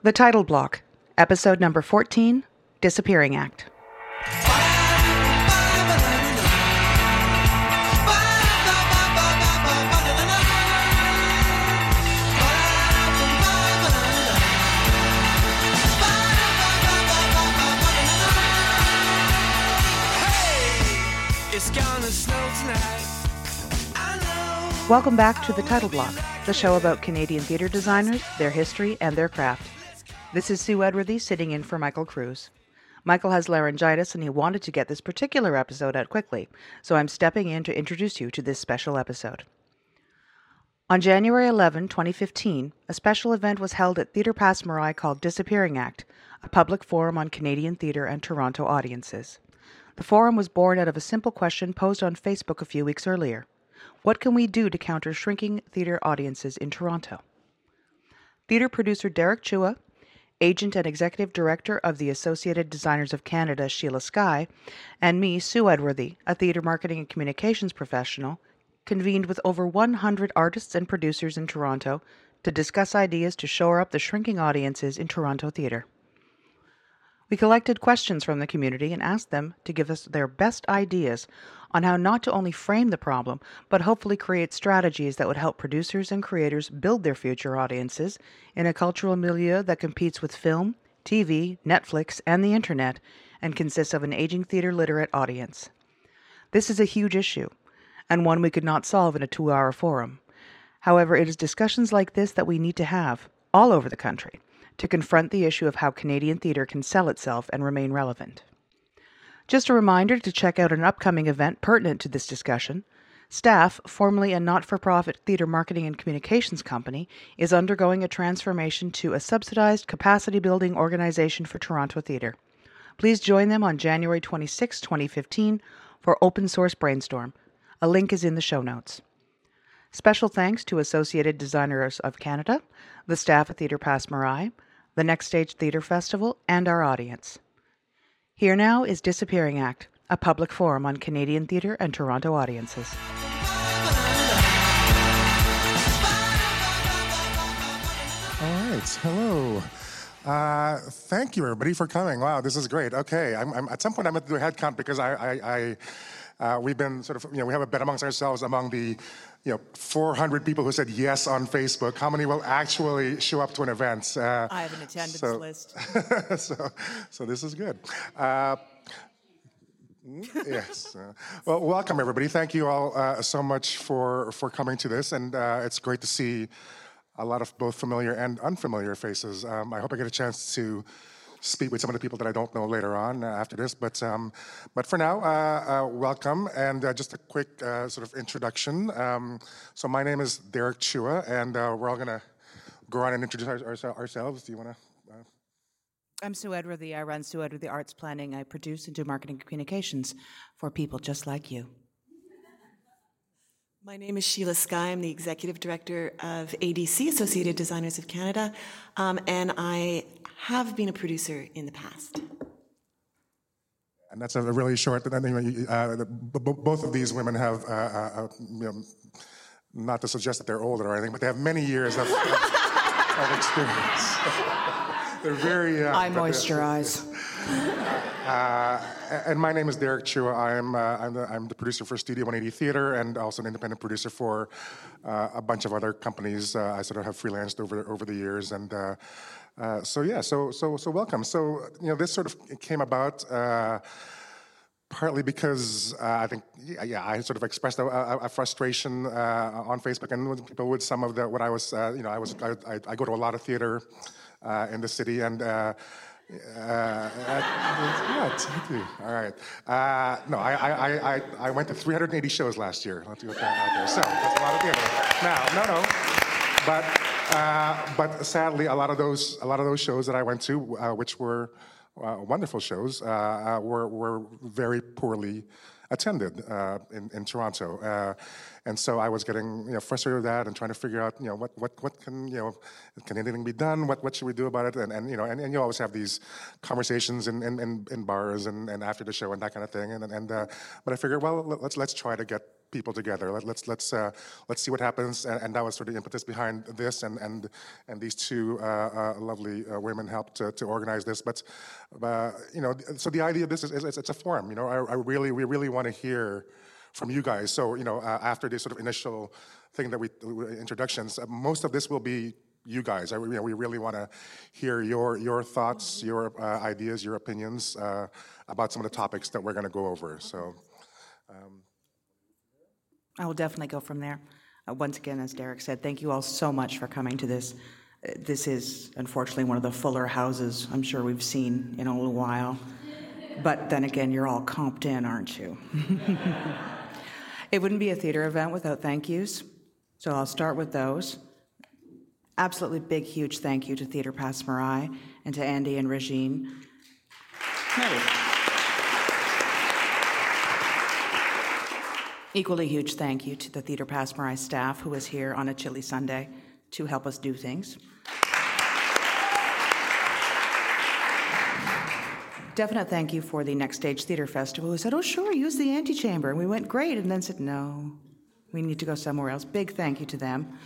The Title Block, Episode Number 14 Disappearing Act. Welcome back to The Title Block, the show about Canadian theatre designers, their history, and their craft. This is Sue Edworthy sitting in for Michael Cruz. Michael has laryngitis and he wanted to get this particular episode out quickly, so I'm stepping in to introduce you to this special episode. On January 11, 2015, a special event was held at Theatre Passe Muraille called Disappearing Act, a public forum on Canadian theatre and Toronto audiences. The forum was born out of a simple question posed on Facebook a few weeks earlier What can we do to counter shrinking theatre audiences in Toronto? Theatre producer Derek Chua, agent and executive director of the Associated Designers of Canada, Sheila Sky, and me, Sue Edworthy, a theatre marketing and communications professional, convened with over 100 artists and producers in Toronto to discuss ideas to shore up the shrinking audiences in Toronto theatre. We collected questions from the community and asked them to give us their best ideas on how not to only frame the problem, but hopefully create strategies that would help producers and creators build their future audiences in a cultural milieu that competes with film, TV, Netflix, and the internet, and consists of an aging theater literate audience. This is a huge issue, and one we could not solve in a two hour forum. However, it is discussions like this that we need to have all over the country to confront the issue of how Canadian theatre can sell itself and remain relevant. Just a reminder to check out an upcoming event pertinent to this discussion. STAF, formerly a not for profit theatre marketing and communications company, is undergoing a transformation to a subsidized capacity building organization for Toronto theatre. Please join them on January 26, 2015, for Open Source Brainstorm. A link is in the show notes. Special thanks to Associated Designers of Canada, the staff at Theatre Passe Muraille, the Next Stage Theatre Festival, and our audience. Here now is Disappearing Act, a public forum on Canadian theatre and Toronto audiences. All right. Hello. Uh, thank you, everybody, for coming. Wow, this is great. Okay, I'm, I'm, at some point I'm going to do a head count because I, I, I uh, we've been sort of, you know, we have a bet amongst ourselves among the, you know, 400 people who said yes on Facebook. How many will actually show up to an event? Uh, I have an attendance so- list. so, so this is good. Uh, yes. Uh, well, welcome everybody. Thank you all uh, so much for for coming to this, and uh, it's great to see a lot of both familiar and unfamiliar faces. Um, I hope I get a chance to speak with some of the people that I don't know later on uh, after this. But um, but for now, uh, uh, welcome, and uh, just a quick uh, sort of introduction. Um, so my name is Derek Chua, and uh, we're all gonna go on and introduce our, our, ourselves. Do you want to? I'm Sue Edworthy. I run Sue Edworthy Arts Planning. I produce and do marketing communications for people just like you. My name is Sheila Sky. I'm the executive director of ADC, Associated Designers of Canada, um, and I have been a producer in the past. And that's a really short. I mean, uh, the- b- b- both of these women have, uh, uh, uh, you know, not to suggest that they're older or anything, but they have many years of, of experience. they're very young. I moisturize. Uh, and my name is Derek Chua. I'm, uh, I'm, the, I'm the producer for Studio 180 Theater and also an independent producer for uh, a bunch of other companies. Uh, I sort of have freelanced over over the years, and uh, so yeah, so so so welcome. So you know, this sort of came about. Uh, partly because uh, I think, yeah, yeah, I sort of expressed a, a, a frustration uh, on Facebook and with people with some of the what I was, uh, you know, I was, I, I, go to a lot of theater uh, in the city and. Uh, yeah, thank you. All right. No, I, I, I, I- went to 380 shows last year. Let's that out there. So that's a lot of theater. Now, no, no, but uh, but sadly, a lot of those a lot of those shows that I went to, uh, which were uh, wonderful shows, uh, uh, were were very poorly attended in in Toronto, and so I was getting you know frustrated with that and trying to figure out you know what what what can you know can anything be done? What what should we do about it? And and you know and, and you always have these conversations in in, in, bars and, and after the show and that kind of thing. And and but I figured well let's let's try to get people together. Let, let's let's uh, let's see what happens, and, and that was sort of the impetus behind this, and and and these two uh, uh, lovely uh, women helped to, to organize this. But uh, you know, so the idea of this is, is it's a forum. You know, I, I really we really want to hear from you guys. So you know, uh, after this sort of initial thing that we introductions, most of this will be you guys. I, you know, we really want to hear your your thoughts, your ideas, your opinions about some of the topics that we're going to go over. So. I will definitely go from there. Uh, Once again, as Derek said, thank you all so much for coming to this. Uh, This is unfortunately one of the fuller houses I'm sure we've seen in a little while. But then again, you're all comped in, aren't you? It wouldn't be a theater event without thank yous, so I'll start with those. Absolutely big, huge thank you to Theater Pass and to Andy and Regine. Equally huge thank you to the Theater Passe Muraille staff who is here on a chilly Sunday to help us do things. Definite thank you for the Next Stage Theater Festival who said, oh, sure, use the antechamber. And we went, great. And then said, no, we need to go somewhere else. Big thank you to them.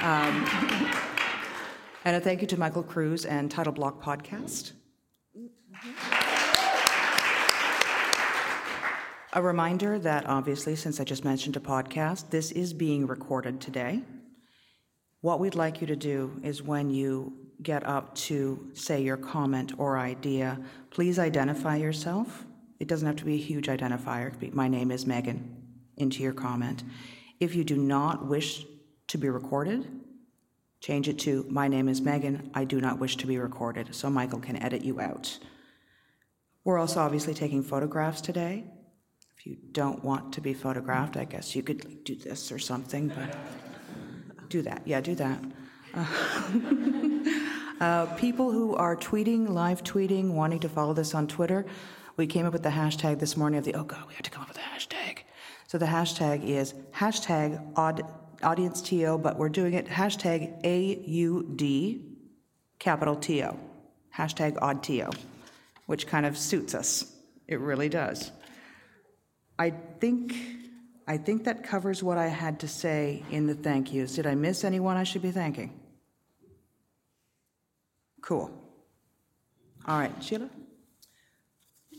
Um, and a thank you to Michael Cruz and Title Block Podcast. A reminder that obviously, since I just mentioned a podcast, this is being recorded today. What we'd like you to do is when you get up to say your comment or idea, please identify yourself. It doesn't have to be a huge identifier. My name is Megan, into your comment. If you do not wish to be recorded, change it to My name is Megan, I do not wish to be recorded, so Michael can edit you out. We're also obviously taking photographs today. If you don't want to be photographed, I guess you could like, do this or something, but do that. Yeah, do that. Uh, people who are tweeting, live tweeting, wanting to follow this on Twitter, we came up with the hashtag this morning of the, oh God, we have to come up with a hashtag. So the hashtag is hashtag odd, audience TO, but we're doing it hashtag AUD capital TO. Hashtag odd TO, which kind of suits us. It really does. I think, I think that covers what I had to say in the thank yous. Did I miss anyone I should be thanking? Cool. All right, Sheila?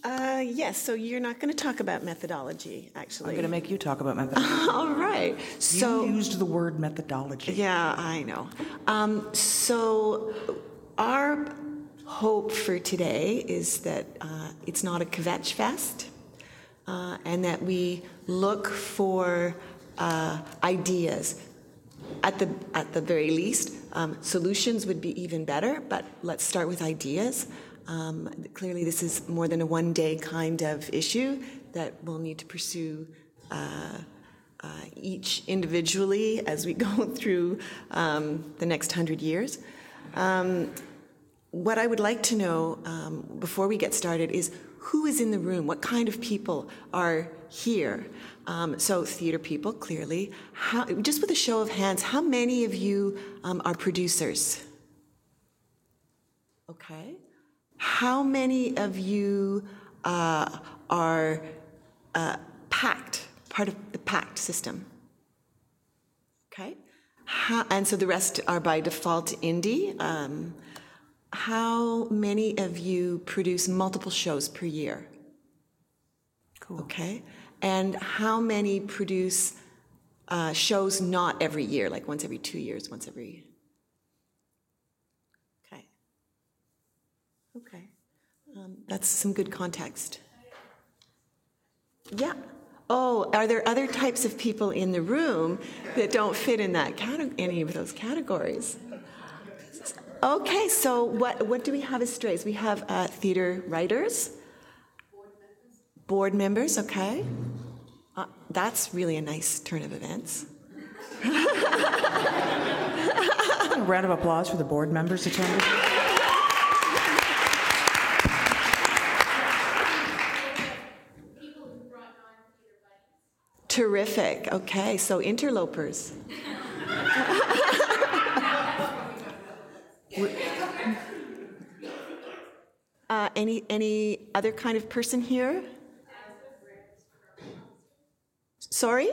Uh, yes, so you're not going to talk about methodology, actually. I'm going to make you talk about methodology. All right. So. you used the word methodology. Yeah, I know. Um, so, our hope for today is that uh, it's not a kvetch fest, uh, and that we look for uh, ideas. At the at the very least, um, solutions would be even better. But let's start with ideas. Um, clearly, this is more than a one-day kind of issue that we'll need to pursue uh, each individually as we go through um, the next hundred years. Um, what I would like to know um, before we get started is who is in the room? What kind of people are here? Um, so, theater people, clearly. How, just with a show of hands, how many of you um, are producers? Okay. How many of you uh, are uh, PACT, part of the PACT system? Okay. How, and so the rest are by default indie. Um, how many of you produce multiple shows per year? Cool. Okay. And how many produce uh, shows not every year, like once every two years, once every. Okay. Okay. Um, that's some good context. Yeah. Oh, are there other types of people in the room that don't fit in that cate- any of those categories? Okay, so what, what do we have as strays? We have uh, theater writers, board members, okay. Uh, that's really a nice turn of events. A round of applause for the board members attending. Terrific. Okay, so interlopers. uh, any any other kind of person here? Sorry?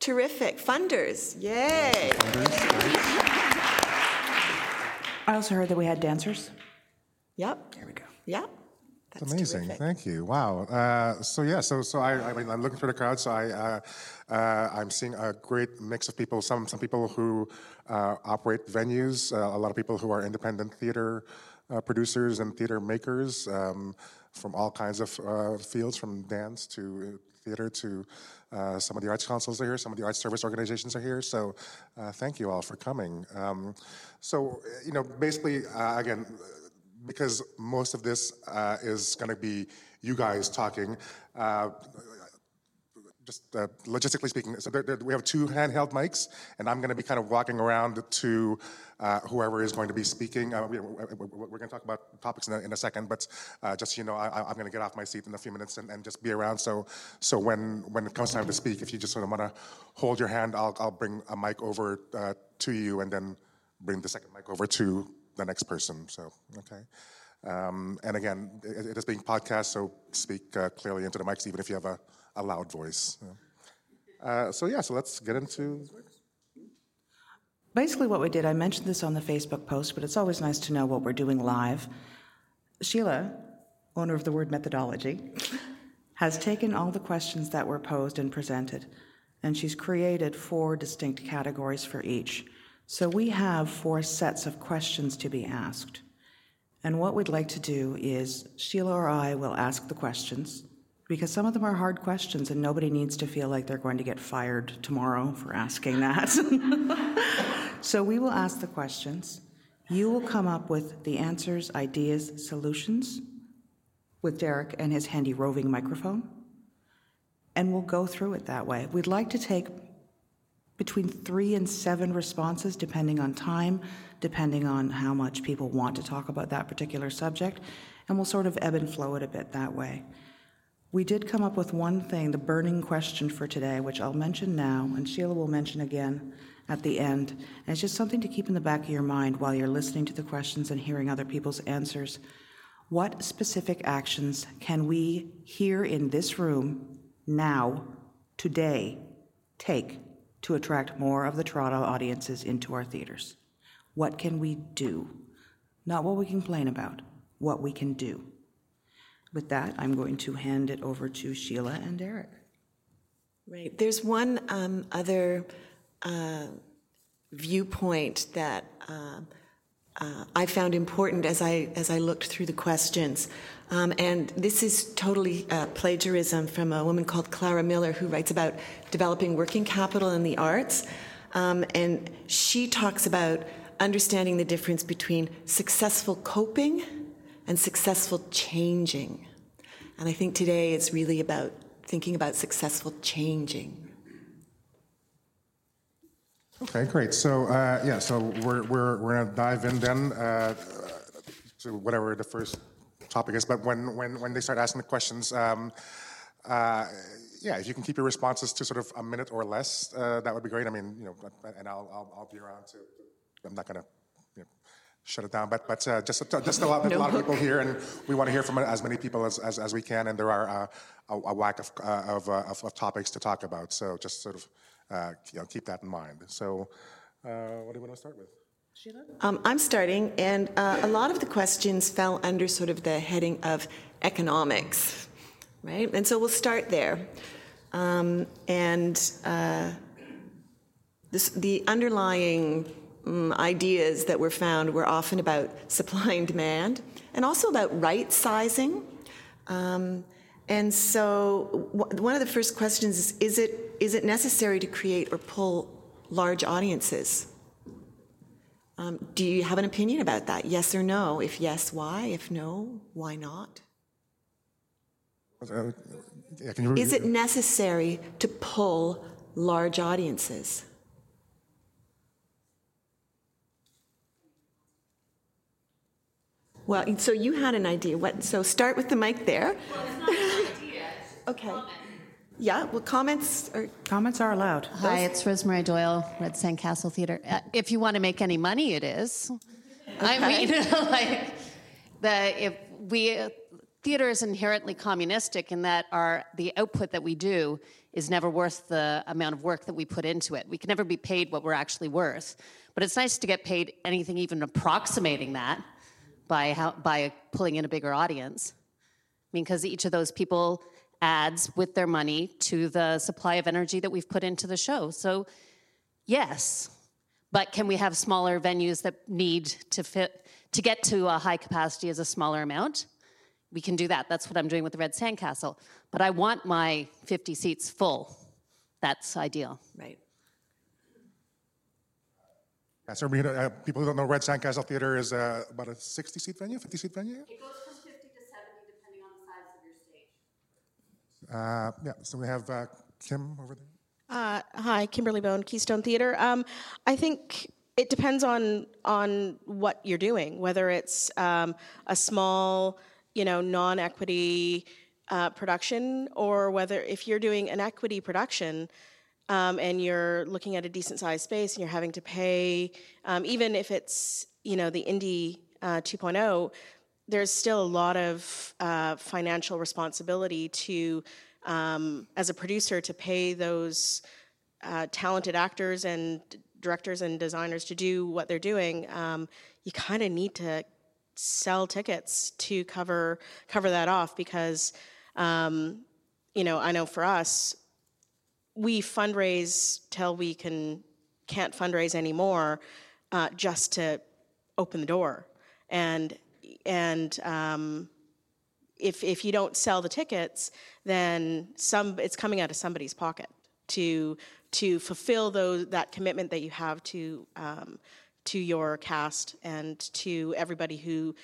Terrific. Funders. Yay. I also heard that we had dancers. Yep. There we go. Yep. That's Amazing, terrific. thank you. Wow. Uh, so yeah, so so I, I mean, I'm looking through the crowd. So I uh, uh, I'm seeing a great mix of people. Some some people who uh, operate venues. Uh, a lot of people who are independent theater uh, producers and theater makers um, from all kinds of uh, fields, from dance to theater to uh, some of the arts councils are here. Some of the arts service organizations are here. So uh, thank you all for coming. Um, so you know, basically, uh, again because most of this uh, is going to be you guys talking. Uh, just uh, logistically speaking, so there, there, we have two handheld mics, and I'm going to be kind of walking around to uh, whoever is going to be speaking. Uh, we, are going to talk about topics in a, in a second, but uh, just so you know, I, I'm going to get off my seat in a few minutes and, and, just be around. So, so when when it comes time to speak, if you just sort of want to hold your hand, I'll, I'll bring a mic over uh, to you, and then bring the second mic over to the next person. So, okay. Um, and again, it, it is being podcast, so speak uh, clearly into the mics, even if you have a, a loud voice. Uh, so, yeah, so let's get into. Basically, what we did, I mentioned this on the Facebook post, but it's always nice to know what we're doing live. Sheila, owner of the word methodology, has taken all the questions that were posed and presented, and she's created four distinct categories for each. So we have four sets of questions to be asked. And what we'd like to do is Sheila or I will ask the questions because some of them are hard questions and nobody needs to feel like they're going to get fired tomorrow for asking that. so we will ask the questions. You will come up with the answers, ideas, solutions with Derek and his handy roving microphone. And we'll go through it that way. We'd like to take between three and seven responses, depending on time, depending on how much people want to talk about that particular subject, and we'll sort of ebb and flow it a bit that way. We did come up with one thing, the burning question for today, which I'll mention now, and Sheila will mention again at the end. And it's just something to keep in the back of your mind while you're listening to the questions and hearing other people's answers. What specific actions can we here in this room now, today, take to attract more of the Toronto audiences into our theaters? What can we do? Not what we complain about, what we can do. With that, I'm going to hand it over to Sheila and Eric. Right. There's one um, other uh, viewpoint that uh, uh, I found important as I as I looked through the questions, um, and this is totally uh, plagiarism from a woman called Clara Miller who writes about developing working capital in the arts, um, and she talks about understanding the difference between successful coping and successful changing. And I think today it's really about thinking about successful changing. Okay, great. So, uh, yeah, so we're, we're, we're to dive in then uh, to whatever the first topic is. But when, when, when they start asking the questions, um, uh, yeah, if you can keep your responses to sort of a minute or less, uh, that would be great. I mean, you know, and I'll, I'll, I'll be around to, I'm not going to you know, shut it down. But but uh, just just a lot, a lot of people here, and we want to hear from as many people as, as, as we can. And there are uh, a, a whack of, uh, of, uh, of, of topics to talk about. So just sort of uh, you know keep that in mind. So uh, what do you want to start with? Um, I'm starting, and uh, a lot of the questions fell under sort of the heading of economics, right? And so we'll start there. Um, and uh, this, the underlying um, ideas that were found were often about supply and demand, and also about right sizing. Um, and so, w- one of the first questions is: Is it is it necessary to create or pull large audiences? Um, do you have an opinion about that? Yes or no? If yes, why? If no, why not? Uh, yeah, can you Is it necessary to pull large audiences? Well, so you had an idea. What? So start with the mic there. okay. Yeah. Well, comments are. Comments are allowed. Hi, it's Rosemary Doyle at Sandcastle Theatre. Uh, if you want to make any money, it is. I mean, like the if we theater is inherently communistic in that our the output that we do is never worth the amount of work that we put into it. We can never be paid what we're actually worth. But it's nice to get paid anything even approximating that by, how, by pulling in a bigger audience. I mean, because each of those people adds with their money to the supply of energy that we've put into the show. So, yes, but can we have smaller venues that need to fit to get to a high capacity as a smaller amount? We can do that. That's what I'm doing with the Red Sandcastle. But I want my 50 seats full. That's ideal. Right. Yeah, so we, uh, people who don't know, Red Sandcastle Theater is uh, about a 60 seat venue, 50 seat venue. It goes from 50 to 70 depending on the size of your stage. Uh, yeah, so we have uh, Kim over there. Uh, hi, Kimberly Bone, Keystone Theater. Um, I think it depends on on what you're doing, whether it's um, a small, you know, non-equity uh, production, or whether if you're doing an equity production. Um, and you're looking at a decent sized space and you're having to pay, um, even if it's, you know, the Indie uh, 2.0, there's still a lot of uh, financial responsibility to, um, as a producer, to pay those uh, talented actors and directors and designers to do what they're doing. Um, you kind of need to sell tickets to cover cover that off because, um, you know, I know for us, we fundraise till we can can't fundraise anymore, uh, just to open the door, and and um, if if you don't sell the tickets, then some it's coming out of somebody's pocket to to fulfill those that commitment that you have to um, to your cast and to everybody who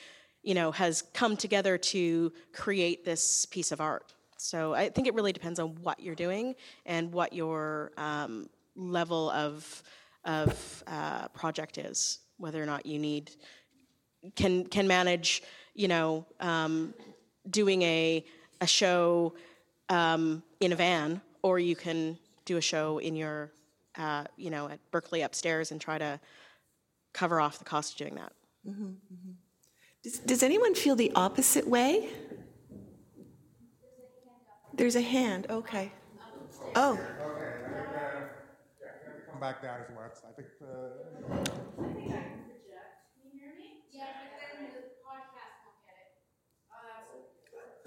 you know has come together to create this piece of art. So I think it really depends on what you're doing and what your um, level of of uh, project is, whether or not you need can can manage, you know, um, doing a a show um, in a van, or you can do a show in your, uh, you know, at Berkeley upstairs and try to cover off the cost of doing that. Does, does anyone feel the opposite way? There's a hand, okay. Oh, Come back down if you want. I think.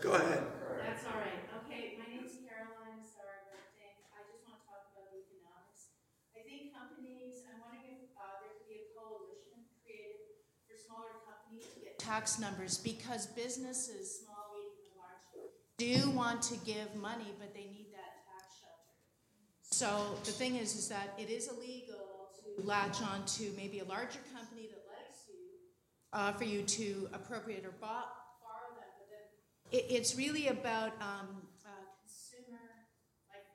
Go ahead. That's all right. Okay, my name is Caroline Sarah-Berting. I just want to talk about economics. I think companies, I'm wondering if uh, there could be a coalition created for smaller companies to get tax numbers because businesses, small, medium, and large, do want to give money, but they need that tax shelter. So the thing is, is that it is illegal to latch on to maybe a larger company that likes you, uh, for you to appropriate or bo- borrow them, but then it, it's really about um, uh, consumer, like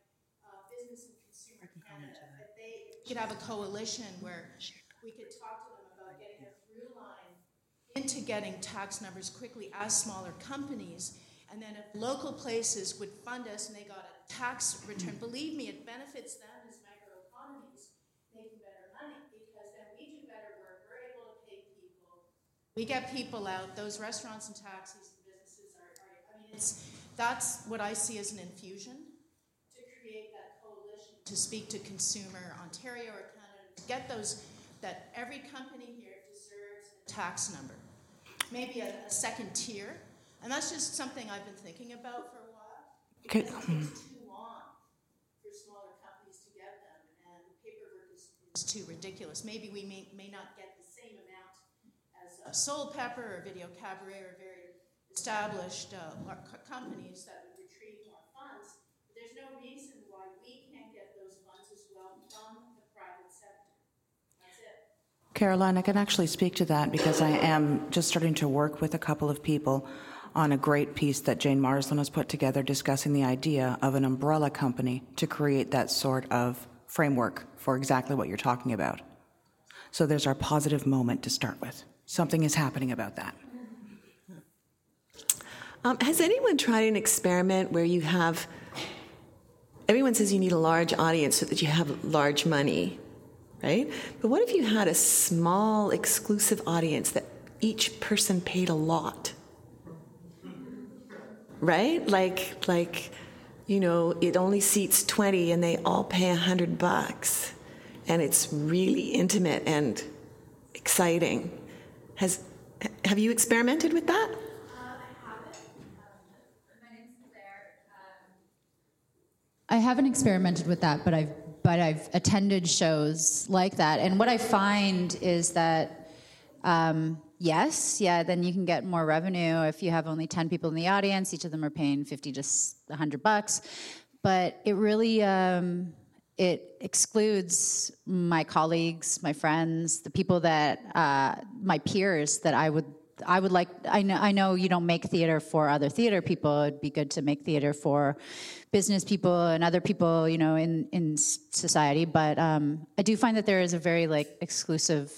uh, business and consumer Canada. If they we could have a coalition where we could talk to them about getting a through line into getting tax numbers quickly as smaller companies. And then if local places would fund us and they got a tax return, believe me, it benefits them as microeconomies making better money because then we do better work. We're able to pay people. We get people out. Those restaurants and taxis and businesses are, are I mean, it's, that's what I see as an infusion to create that coalition to speak to consumer Ontario or Canada to get those that every company here deserves a tax number, maybe a, a second tier, and that's just something I've been thinking about for a while. Okay. It takes too long for smaller companies to get them, and the paperwork is, is too ridiculous. Maybe we may, may not get the same amount as a Soulpepper or Video Cabaret or very established uh, companies that would retrieve more funds. But there's no reason why we can't get those funds as well from the private sector. That's it. Caroline, I can actually speak to that because I am just starting to work with a couple of people on a great piece that Jane Marsland has put together discussing the idea of an umbrella company to create that sort of framework for exactly what you're talking about. So there's our positive moment to start with. Something is happening about that. Um, has anyone tried an experiment where you have, everyone says you need a large audience so that you have large money, right? But what if you had a small, exclusive audience that each person paid a lot? Right? Like, like you know, it only seats 20 and they all pay 100 bucks. And it's really intimate and exciting. Has, have you experimented with that? I haven't experimented with that, but I've but I've attended shows like that, and what I find is that um, yes, yeah, then you can get more revenue if you have only ten people in the audience. Each of them are paying fifty to hundred bucks, but it really um, it excludes my colleagues, my friends, the people that uh, my peers that I would I would like. I know. I know you don't make theater for other theater people. It'd be good to make theater for business people and other people, you know, in in society. But um, I do find that there is a very like exclusive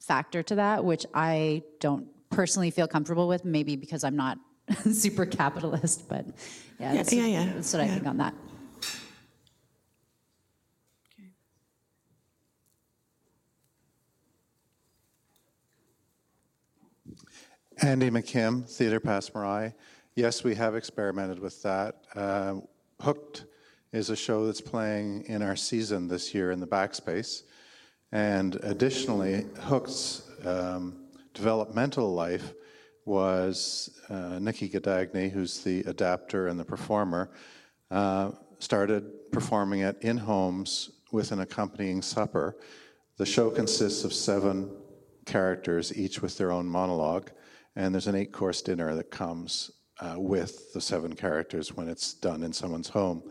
factor to that, which I don't personally feel comfortable with. Maybe because I'm not super capitalist, but yeah, Yeah, yeah, yeah, that's what I think on that. Andy McKim, Theatre Passe Muraille. Yes, we have experimented with that. Uh, Hooked is a show that's playing in our season this year in the backspace. And additionally, Hooked's um, developmental life was uh, Nikki Gadagny, who's the adapter and the performer, uh, started performing it in homes with an accompanying supper. The show consists of seven characters, each with their own monologue, and there's an eight course dinner that comes uh, with the seven characters when it's done in someone's home.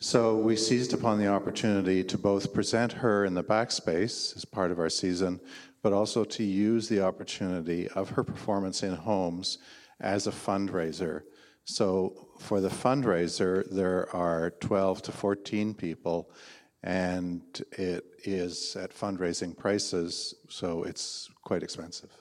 So we seized upon the opportunity to both present her in the backspace as part of our season, but also to use the opportunity of her performance in homes as a fundraiser. So for the fundraiser, there are 12 to 14 people, and it is at fundraising prices, so it's quite expensive.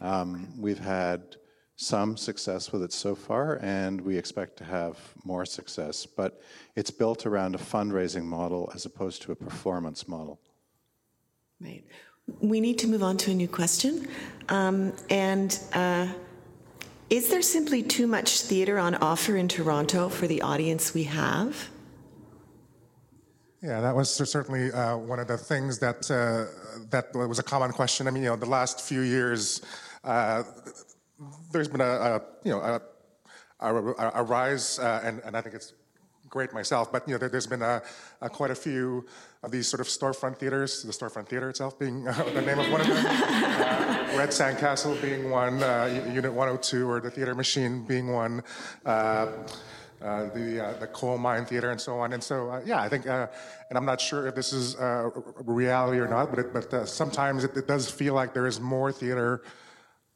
Um, we've had some success with it so far, and we expect to have more success. But it's built around a fundraising model as opposed to a performance model. Right. We need to move on to a new question. Um, and uh, is there simply too much theatre on offer in Toronto for the audience we have? Yeah, that was certainly uh, one of the things that uh, that was a common question. I mean, you know, the last few years, uh, there's been a, a you know a, a, a rise, uh, and and I think it's great myself. But you know, there, there's been a, a quite a few of these sort of storefront theaters. The storefront theater itself being the name of one of them. Uh, Red Sandcastle being one, uh, Unit 102, or the Theater Machine being one. Uh, the uh, the coal mine theater and so on. And so uh, yeah, I think, uh, and I'm not sure if this is uh, a reality or not, but it, but uh, sometimes it, it does feel like there is more theater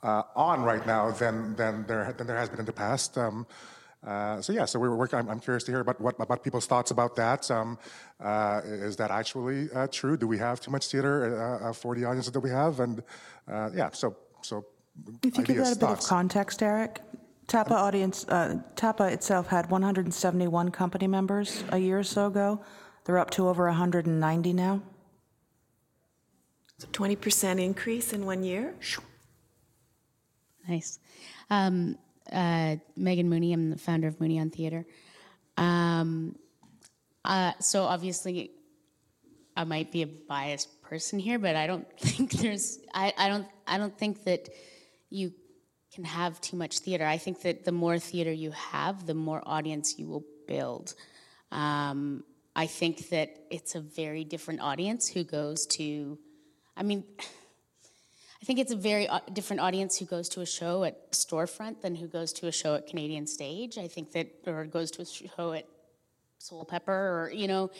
uh, on right now than than there than there has been in the past. Um, uh, so yeah, so we were working. I'm, I'm curious to hear about what about people's thoughts about that. Um, uh, is that actually uh, true? Do we have too much theater for the audiences that we have? And uh, yeah, so so. If you could ideas, add a bit of context, Eric. TAPA audience, uh, TAPA itself had 171 company members a year or so ago. They're up to over 190 now. So 20% increase in one year? Nice. Um, uh, Megan Mooney, I'm the founder of Mooney on Theater. Um, uh, so obviously, I might be a biased person here, but I don't think there's. I, I don't. I don't think that you can have too much theater. I think that the more theater you have, the more audience you will build. Um, I think that it's a very different audience who goes to. I mean. I think it's a very different audience who goes to a show at Storefront than who goes to a show at Canadian Stage. I think that, or goes to a show at Soulpepper, or you know,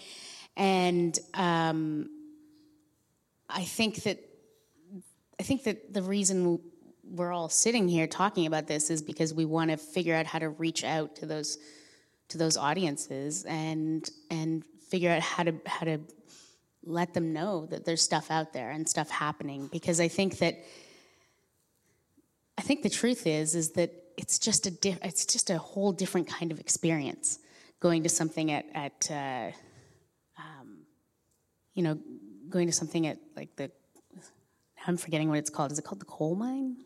and um, I think that I think that the reason we're all sitting here talking about this is because we want to figure out how to reach out to those to those audiences and and figure out how to how to let them know that there's stuff out there and stuff happening. Because I think that I think the truth is is that it's just a diff- it's just a whole different kind of experience going to something at at uh, um, you know going to something at like the I'm forgetting what it's called. Is it called the coal mine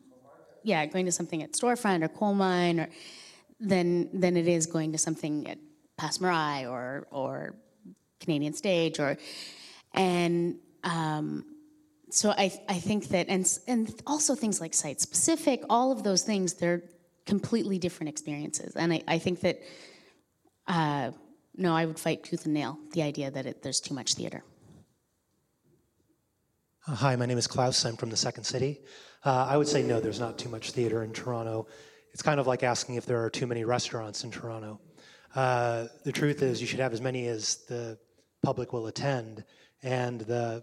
yeah going to something at storefront or coal mine or than than it is going to something at Passe Muraille or or Canadian Stage or and um, so I I think that and and also things like site specific, all of those things they're completely different experiences, and I, I think that uh, no, I would fight tooth and nail the idea that it, there's too much theater. Uh, hi, my name is Klaus. I'm from the Second City. Uh, I would say no, there's not too much theater in Toronto. It's kind of like asking if there are too many restaurants in Toronto. Uh, the truth is, you should have as many as the public will attend, and the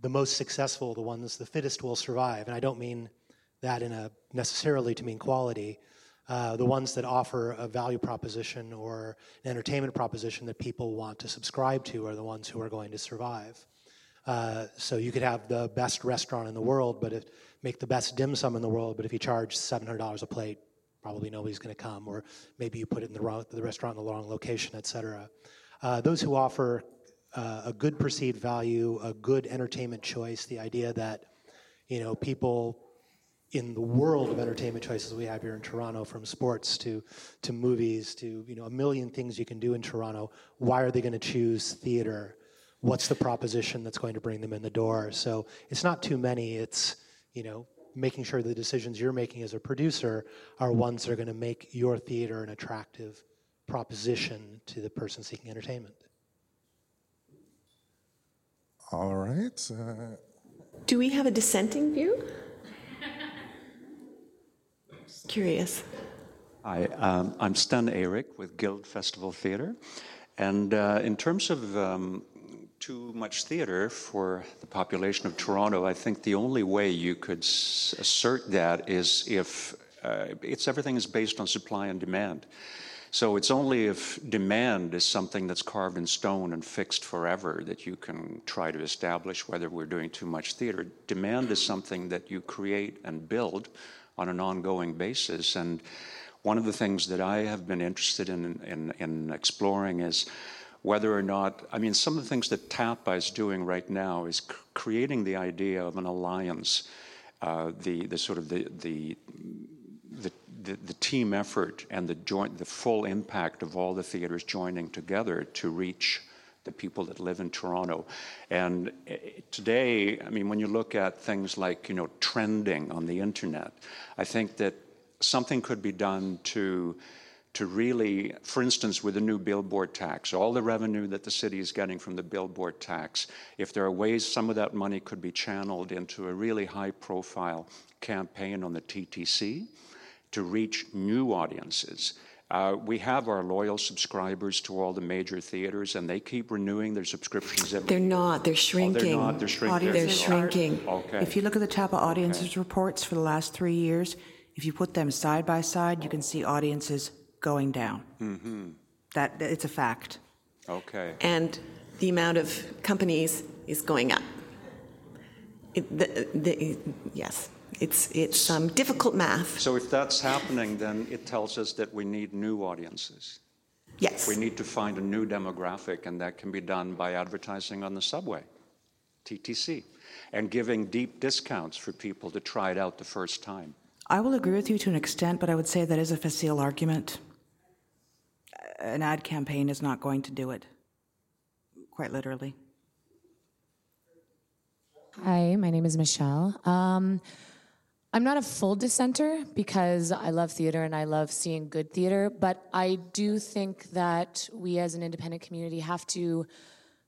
the most successful, the ones, the fittest will survive. And I don't mean that in a necessarily to mean quality. Uh, the ones that offer a value proposition or an entertainment proposition that people want to subscribe to are the ones who are going to survive. Uh, so you could have the best restaurant in the world, but if, make the best dim sum in the world, but if you charge $700 a plate, probably nobody's going to come. Or maybe you put it in the, wrong, the restaurant in the wrong location, et cetera. Uh, those who offer uh, a good perceived value, a good entertainment choice, the idea that, you know, people in the world of entertainment choices we have here in Toronto, from sports to, to movies to, you know, a million things you can do in Toronto, why are they going to choose theater? What's the proposition that's going to bring them in the door? So it's not too many, it's, you know, making sure the decisions you're making as a producer are ones that are going to make your theater an attractive proposition to the person seeking entertainment. All right. Uh, Do we have a dissenting view? Curious. Hi, um, I'm Stan Eric with Guild Festival Theatre. And uh, in terms of um, too much theatre for the population of Toronto, I think the only way you could s- assert that is if uh, it's everything is based on supply and demand. So it's only if demand is something that's carved in stone and fixed forever that you can try to establish whether we're doing too much theater. Demand is something that you create and build on an ongoing basis. And one of the things that I have been interested in, in, in exploring is whether or not, I mean, some of the things that TAPA is doing right now is c- creating the idea of an alliance, uh, the, the sort of the, the, the, the, team effort and the joint, the full impact of all the theaters joining together to reach the people that live in Toronto. And eh, today, I mean, when you look at things like, you know, trending on the internet, I think that something could be done to to really, for instance, with the new billboard tax, all the revenue that the city is getting from the billboard tax, if there are ways some of that money could be channeled into a really high profile campaign on the TTC to reach new audiences. Uh, we have our loyal subscribers to all the major theaters, and they keep renewing their subscriptions every They're not. They're Oh, shrinking. they're not. They're shrinking. They're shrinking. Okay. If you look at the TAPA audiences reports for the last three years, if you put them side by side, you can see audiences going down. hmm That it's a fact. Okay. And the amount of companies is going up. It, the, the, yes, it's, it's um, difficult math. So if that's happening, then it tells us that we need new audiences. Yes. We need to find a new demographic, and that can be done by advertising on the subway, TTC, and giving deep discounts for people to try it out the first time. I will agree with you to an extent, but I would say that is a facile argument. An ad campaign is not going to do it, quite literally. Hi, my name is Michelle. Um, I'm not a full dissenter because I love theater and I love seeing good theater, but I do think that we as an independent community have to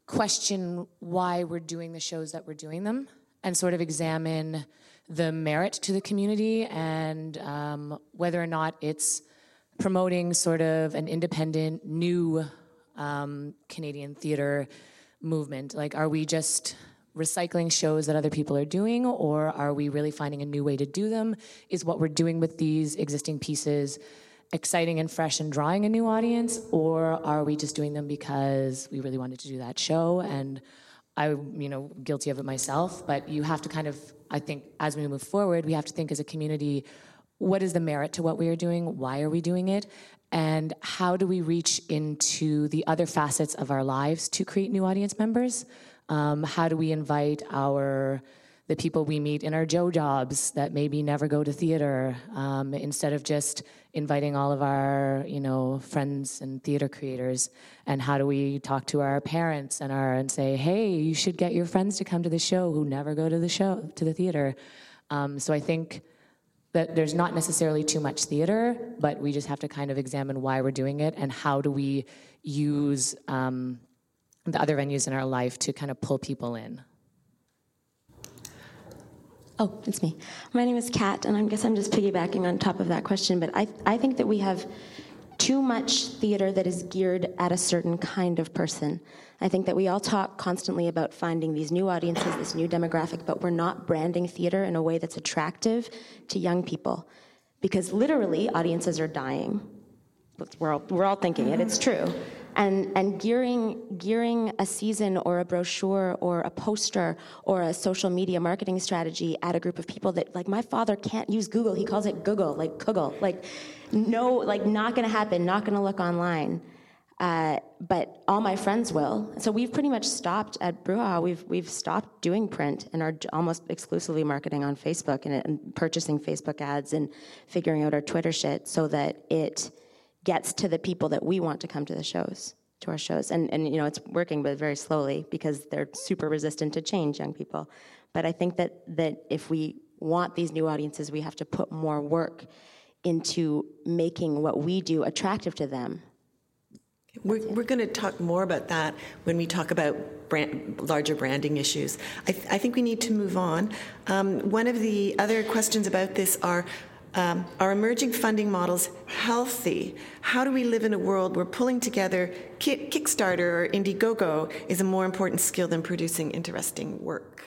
question why we're doing the shows that we're doing them and sort of examine the merit to the community and um, whether or not it's promoting sort of an independent, new um, Canadian theater movement. Like, are we just recycling shows that other people are doing, or are we really finding a new way to do them? Is what we're doing with these existing pieces exciting and fresh and drawing a new audience, or are we just doing them because we really wanted to do that show? And I'm, you know, guilty of it myself, but you have to kind of, I think, as we move forward, we have to think as a community what is the merit to what we are doing? Why are we doing it? And how do we reach into the other facets of our lives to create new audience members? Um, how do we invite our the people we meet in our Joe jobs that maybe never go to theater, um, instead of just inviting all of our, you know, friends and theater creators. And how do we talk to our parents and our and say, hey, you should get your friends to come to the show who never go to the show to the theater. Um, so I think that there's not necessarily too much theater, but we just have to kind of examine why we're doing it and how do we use um, the other venues in our life to kind of pull people in. Oh, it's me. My name is Kat, and I guess I'm just piggybacking on top of that question, but I, I think that we have too much theater that is geared at a certain kind of person. I think that we all talk constantly about finding these new audiences, this new demographic, but we're not branding theater in a way that's attractive to young people. Because literally, audiences are dying. We're all, we're all thinking it, it's true. And, and gearing, gearing a season or a brochure or a poster or a social media marketing strategy at a group of people that, like, my father can't use Google. He calls it Google, like Google. Like, no, like, not gonna happen, not gonna look online. Uh, but all my friends will. So we've pretty much stopped at Bruja. We've we've stopped doing print and are almost exclusively marketing on Facebook and, and purchasing Facebook ads and figuring out our Twitter shit so that it gets to the people that we want to come to the shows, to our shows. And and you know it's working, but very slowly because they're super resistant to change, young people. But I think that that if we want these new audiences, we have to put more work into making what we do attractive to them we're, we're going to talk more about that when we talk about brand, larger branding issues. I, th- I, think we need to move on. Um, one of the other questions about this are um, are emerging funding models healthy? How do we live in a world where pulling together Kickstarter or Indiegogo is a more important skill than producing interesting work?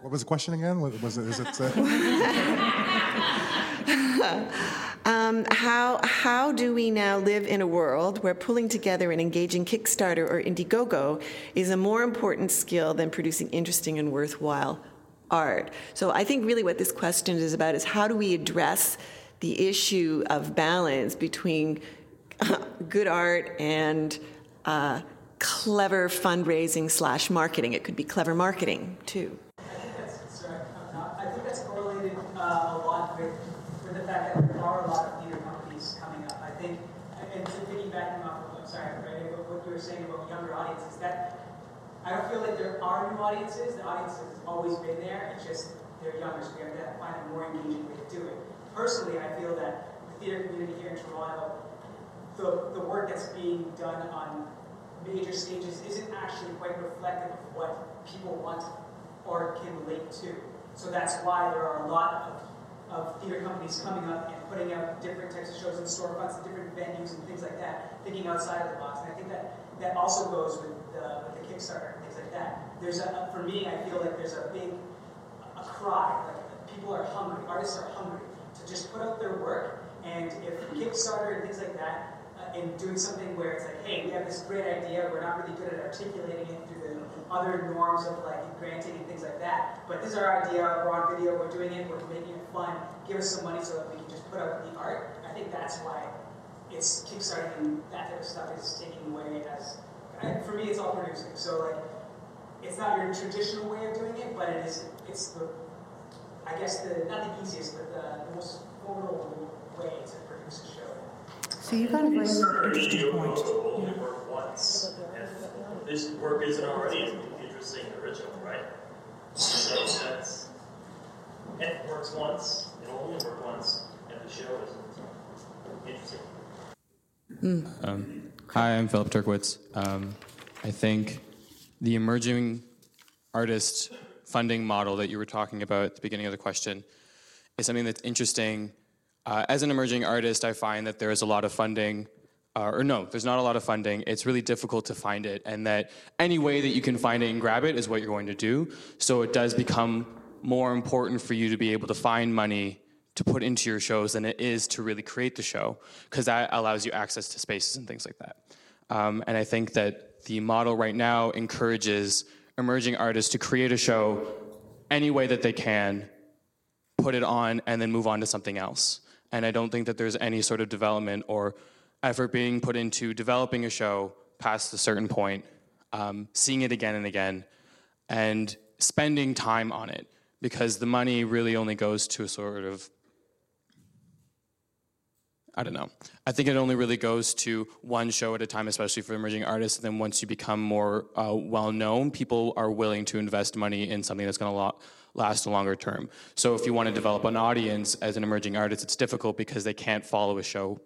What was the question again? Was it? Is it uh... Um, how, how do we now live in a world where pulling together and engaging Kickstarter or Indiegogo is a more important skill than producing interesting and worthwhile art? So I think really what this question is about is how do we address the issue of balance between good art and uh, clever fundraising slash marketing. It could be clever marketing too. I think that's, I think that's correlated uh, a lot with the fact that there are a lot of theater companies coming up. I think, and to piggybacking off of, I'm sorry, right, what you were saying about younger audiences, that I don't feel like there are new audiences. The audience has always been there. It's just they're younger, so we have to find a more engaging way to do it. Personally, I feel that the theater community here in Toronto, the, the work that's being done on major stages isn't actually quite reflective of what people want or can relate to. So that's why there are a lot of of theater companies coming up and putting out different types of shows in storefronts and different venues and things like that, thinking outside of the box. And I think that that also goes with with the Kickstarter and things like that. There's a, for me, I feel like there's a big a cry, like people are hungry, artists are hungry to just put out their work. And if Kickstarter and things like that, uh, and doing something where it's like, hey, we have this great idea, we're not really good at articulating it through the other norms of like granting and things like that. But this is our idea, we're on video, we're doing it, we're making it fun, give us some money so that we can just put out the art. I think that's why it's kickstarting and that type of stuff is taking away as, for me it's all producing. So like, it's not your traditional way of doing it, but it is, it's the, I guess the, not the easiest, but the, the most affordable way to produce a show. So you got a very interesting point. Only work once. If this work isn't already interesting and original, right? So that's it works once. It'll only work once, and the show isn't interesting. Mm. Um, hi, I'm Philip Turkwitz. Um, I think the emerging artist funding model that you were talking about at the beginning of the question is something that's interesting uh, as an emerging artist, I find that there is a lot of funding, uh, or no, there's not a lot of funding. It's really difficult to find it, and that any way that you can find it and grab it is what you're going to do. So it does become more important for you to be able to find money to put into your shows than it is to really create the show, because that allows you access to spaces and things like that. Um, and I think that the model right now encourages emerging artists to create a show any way that they can, put it on, and then move on to something else. And I don't think that there's any sort of development or effort being put into developing a show past a certain point, um, seeing it again and again, and spending time on it because the money really only goes to a sort of I don't know. I think it only really goes to one show at a time, especially for emerging artists. And then once you become more uh, well known, people are willing to invest money in something that's going to lo- last a longer term. So if you want to develop an audience as an emerging artist, it's difficult because they can't follow a show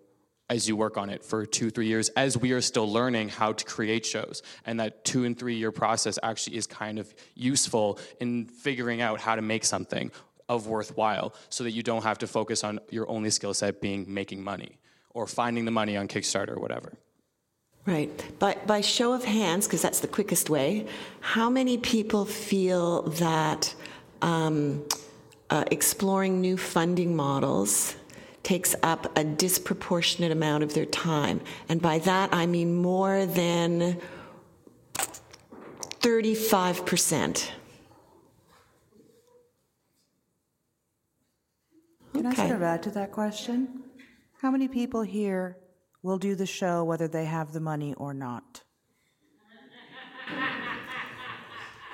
as you work on it for two, three years, as we are still learning how to create shows. And that two and three year process actually is kind of useful in figuring out how to make something of worthwhile so that you don't have to focus on your only skill set being making money or finding the money on Kickstarter or whatever. Right. By, by show of hands, because that's the quickest way, how many people feel that um, uh, exploring new funding models takes up a disproportionate amount of their time? And by that, I mean more than 35%. Can Okay. I sort of add to that question? How many people here will do the show whether they have the money or not?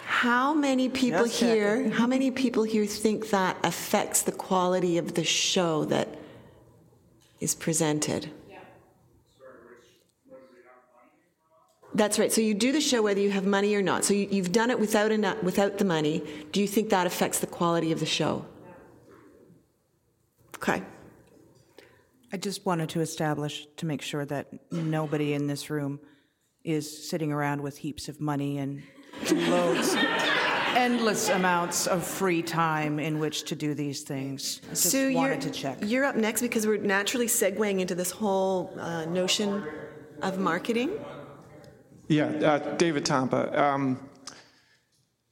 How many people Just checking. here, how many people here think that affects the quality of the show that is presented? That's right. So you do the show whether you have money or not. So you, you've done it without enough, without the money. Do you think that affects the quality of the show? Okay. I just wanted to establish to make sure that nobody in this room is sitting around with heaps of money and loads, endless amounts of free time in which to do these things. I just Sue, wanted you're, to check. you're up next because we're naturally segueing into this whole uh, notion of marketing. Yeah, uh, David Tampa. Um,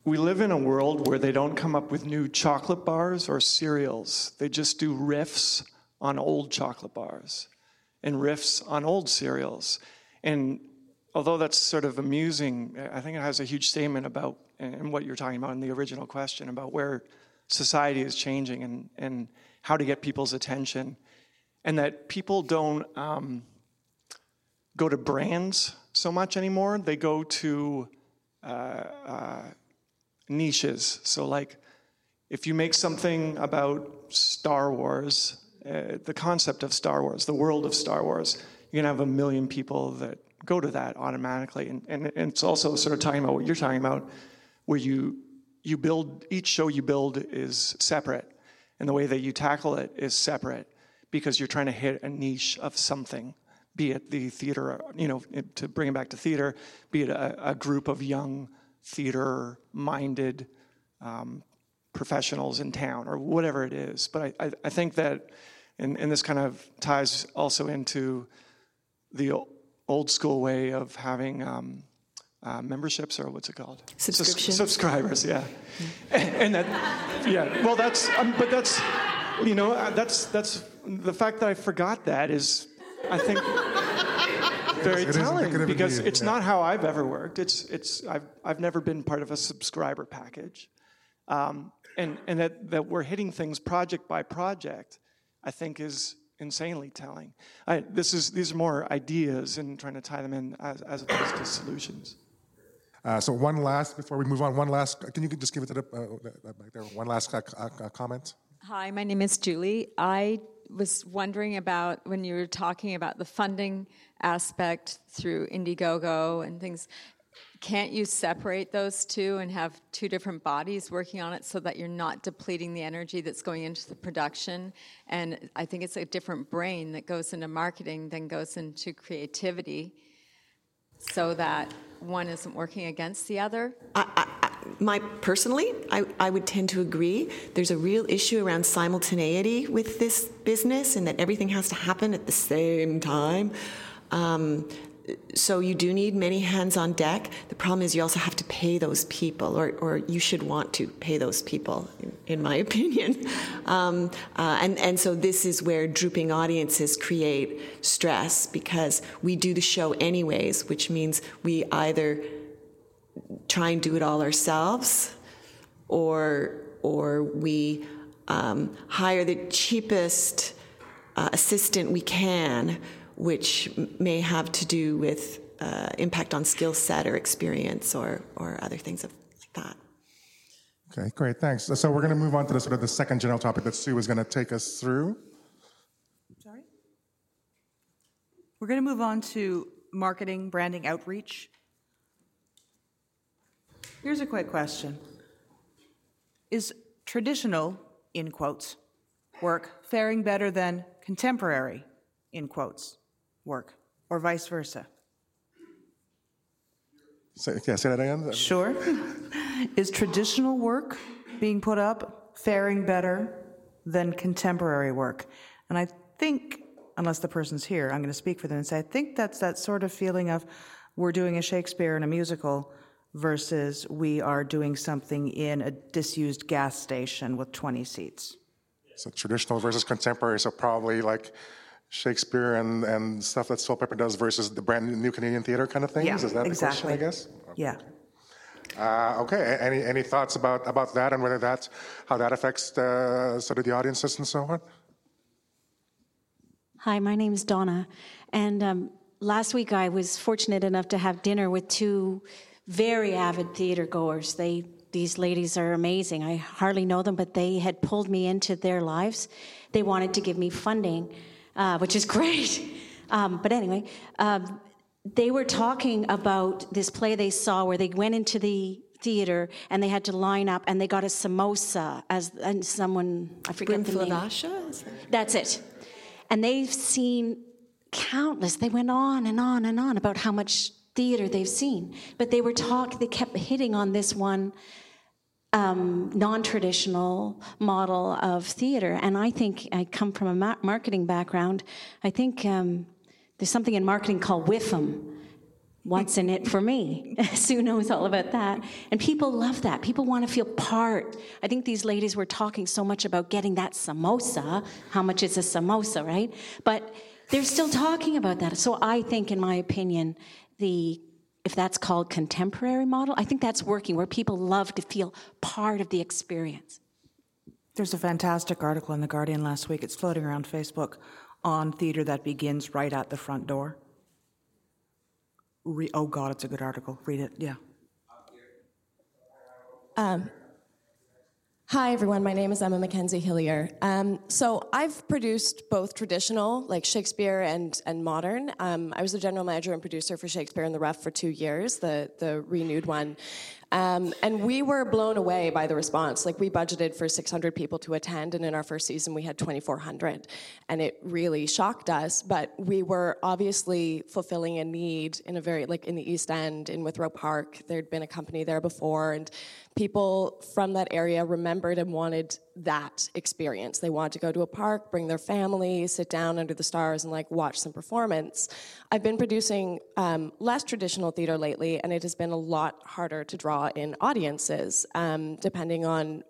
we live in a world where they don't come up with new chocolate bars or cereals. They just do riffs on old chocolate bars and riffs on old cereals. And although that's sort of amusing, I think it has a huge statement about and what you're talking about in the original question about where society is changing and, and how to get people's attention. And that people don't um, go to brands so much anymore. They go to uh, uh, niches. So, like, if you make something about Star Wars, uh, the concept of Star Wars, the world of Star Wars, you're gonna have a million people that go to that automatically. And, and, and it's also sort of talking about what you're talking about, where you you build each show you build is separate, and the way that you tackle it is separate because you're trying to hit a niche of something be it the theater, you know, to bring it back to theater, be it a, a group of young theater minded um, professionals in town or whatever it is. But I, I, I think that, and, and this kind of ties also into the old school way of having um, uh, memberships or what's it called? Sus- Subscriptions. subscribers, yeah. And, and that, yeah, well, that's, um, but that's, you know, uh, that's, that's, the fact that I forgot that is, I think, very It is telling because indeed, it's yeah. not how I've ever worked. It's, it's, I've, I've never been part of a subscriber package. Um, and and that, that we're hitting things project by project, I think is insanely telling. I, this is, these are more ideas and trying to tie them in as, as opposed to solutions. Uh, so one last, before we move on, one last, can you just give it to the, uh, that- that back there, one last uh, uh, uh, comment? Hi, my name is Julie. I was wondering about when you were talking about the funding aspect through Indiegogo and things. Can't you separate those two and have two different bodies working on it so that you're not depleting the energy that's going into the production? And I think it's a different brain that goes into marketing than goes into creativity so that one isn't working against the other. My personally, I, I would tend to agree. There's a real issue around simultaneity with this business, and that everything has to happen at the same time. Um, so you do need many hands on deck. The problem is you also have to pay those people, or, or you should want to pay those people, in, my opinion. Um, uh, and, and so this is where drooping audiences create stress because we do the show anyways, which means we either try and do it all ourselves, or or we um, hire the cheapest uh, assistant we can, which may have to do with uh, impact on skill set or experience or or other things of like that. Okay, great, thanks. So we're going to move on to the sort of the second general topic that Sue is going to take us through. Sorry? We're going to move on to marketing, branding, outreach. Here's a quick question Is traditional, in quotes, work faring better than contemporary, in quotes, work, or vice versa? Say, yeah, say that again. Sure. Is traditional work being put up faring better than contemporary work? And I think, unless the person's here, I'm going to speak for them and say, I think that's that sort of feeling of we're doing a Shakespeare in a musical versus we are doing something in a disused gas station with 20 seats. So traditional versus contemporary. So probably like Shakespeare and, and stuff that Soulpepper does versus the brand new Canadian theater kind of things. Yeah, Is that exactly. the question? I guess. Yeah. Uh, okay. Any any thoughts about about that and whether that's how that affects the, sort of the audiences and so on? Hi, my name is Donna. And um, last week I was fortunate enough to have dinner with two very avid theater goers. They, these ladies are amazing. I hardly know them, but they had pulled me into their lives. They wanted to give me funding, uh, which is great. Um, but anyway, um, they were talking about this play they saw where they went into the theater and they had to line up and they got a samosa as and someone I forget the name. Brimful of Asha? That's it. And they've seen countless. They went on and on and on about how much theater they've seen, but they were talk. They kept hitting on this one um, non-traditional model of theater. And I think I come from a ma- marketing background. I think um, there's something in marketing called WIFM. What's in it for me? Sue knows all about that. And people love that. People want to feel part. I think these ladies were talking so much about getting that samosa. How much is a samosa, right? But they're still talking about that. So I think, in my opinion, the if that's called contemporary model, I think that's working where people love to feel part of the experience. There's a fantastic article in The Guardian last week. It's floating around Facebook on theater that begins right at the front door. Re- oh, God, it's a good article. Read it. Yeah. Um, hi, everyone. My name is Emma Mackenzie Hillier. Um, so I've produced both traditional, like Shakespeare, and and modern. Um, I was the general manager and producer for Shakespeare in the Rough for two years, the the renewed one. Um, and we were blown away by the response. Like we budgeted for 600 people to attend, and in our first season we had 2,400, and it really shocked us. But we were obviously fulfilling a need in a very like in the East End in Withrow Park. There'd been a company there before, and people from that area remembered and wanted that experience. They want to go to a park, bring their family, sit down under the stars, and like watch some performance. I've been producing um, less traditional theater lately, and it has been a lot harder to draw in audiences, um, depending on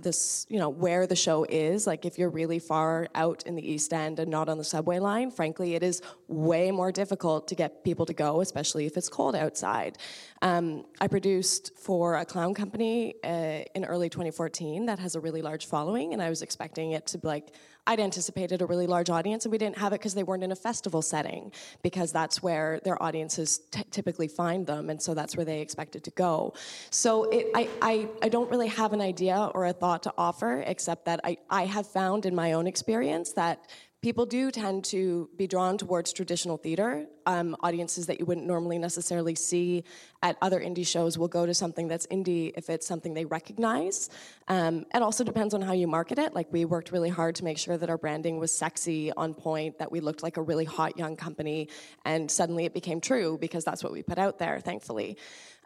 this, you know, where the show is. Like if you're really far out in the East End and not on the subway line, frankly, it is way more difficult to get people to go, especially if it's cold outside. Um, I produced for a clown company uh, in early 2014 that has a really large following, and I was expecting it to be like I'd anticipated a really large audience, and we didn't have it because they weren't in a festival setting, because that's where their audiences t- typically find them, and so that's where they expected to go. So it, I, I, I don't really have an idea or a thought to offer, except that I, I have found in my own experience that people do tend to be drawn towards traditional theater. Um, audiences that you wouldn't normally necessarily see at other indie shows will go to something that's indie if it's something they recognize. Um, it also depends on how you market it. Like we worked really hard to make sure that our branding was sexy, on point, that we looked like a really hot young company, and suddenly it became true because that's what we put out there, thankfully.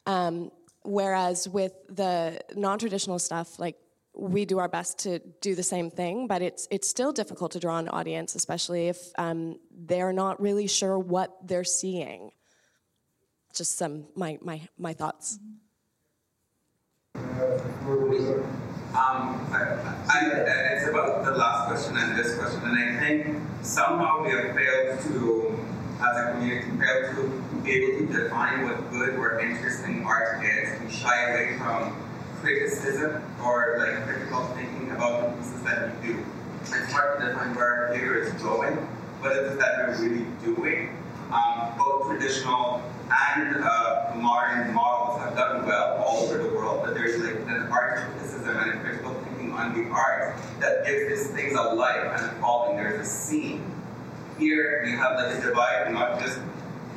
Um, whereas with the non-traditional stuff, like we do our best to do the same thing, but it's it's still difficult to draw an audience, especially if um, they're not really sure what they're seeing. Just some my my my thoughts. Um, I, I, it's about the last question and this question, and I think somehow we have failed to, as a community, failed to be able to define what good or interesting art is. We shy away from criticism or like critical thinking about the pieces that we do. It's hard to define where our theater is going, what it is that we're really doing. Um, both traditional and uh, modern models have done well all over the world, but there's like an art criticism and a critical thinking on the art that gives these things a life and a following. There's a scene. Here we have like a divide, not just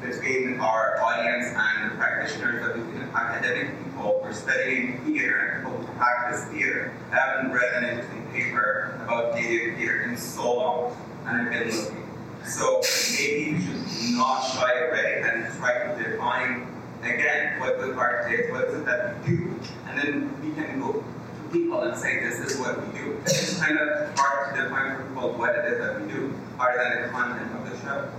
between our audience and the practitioners, but between academic people who are studying theater and people who practice theater. I haven't read an interesting paper about Canadian theater in so long, and I've been looking. So maybe we should not shy away and try to define again what good art is, what is it that we do, and then we can go to people and say this is what we do. It's kind of hard to define for people what it is that we do, other than the content of the show.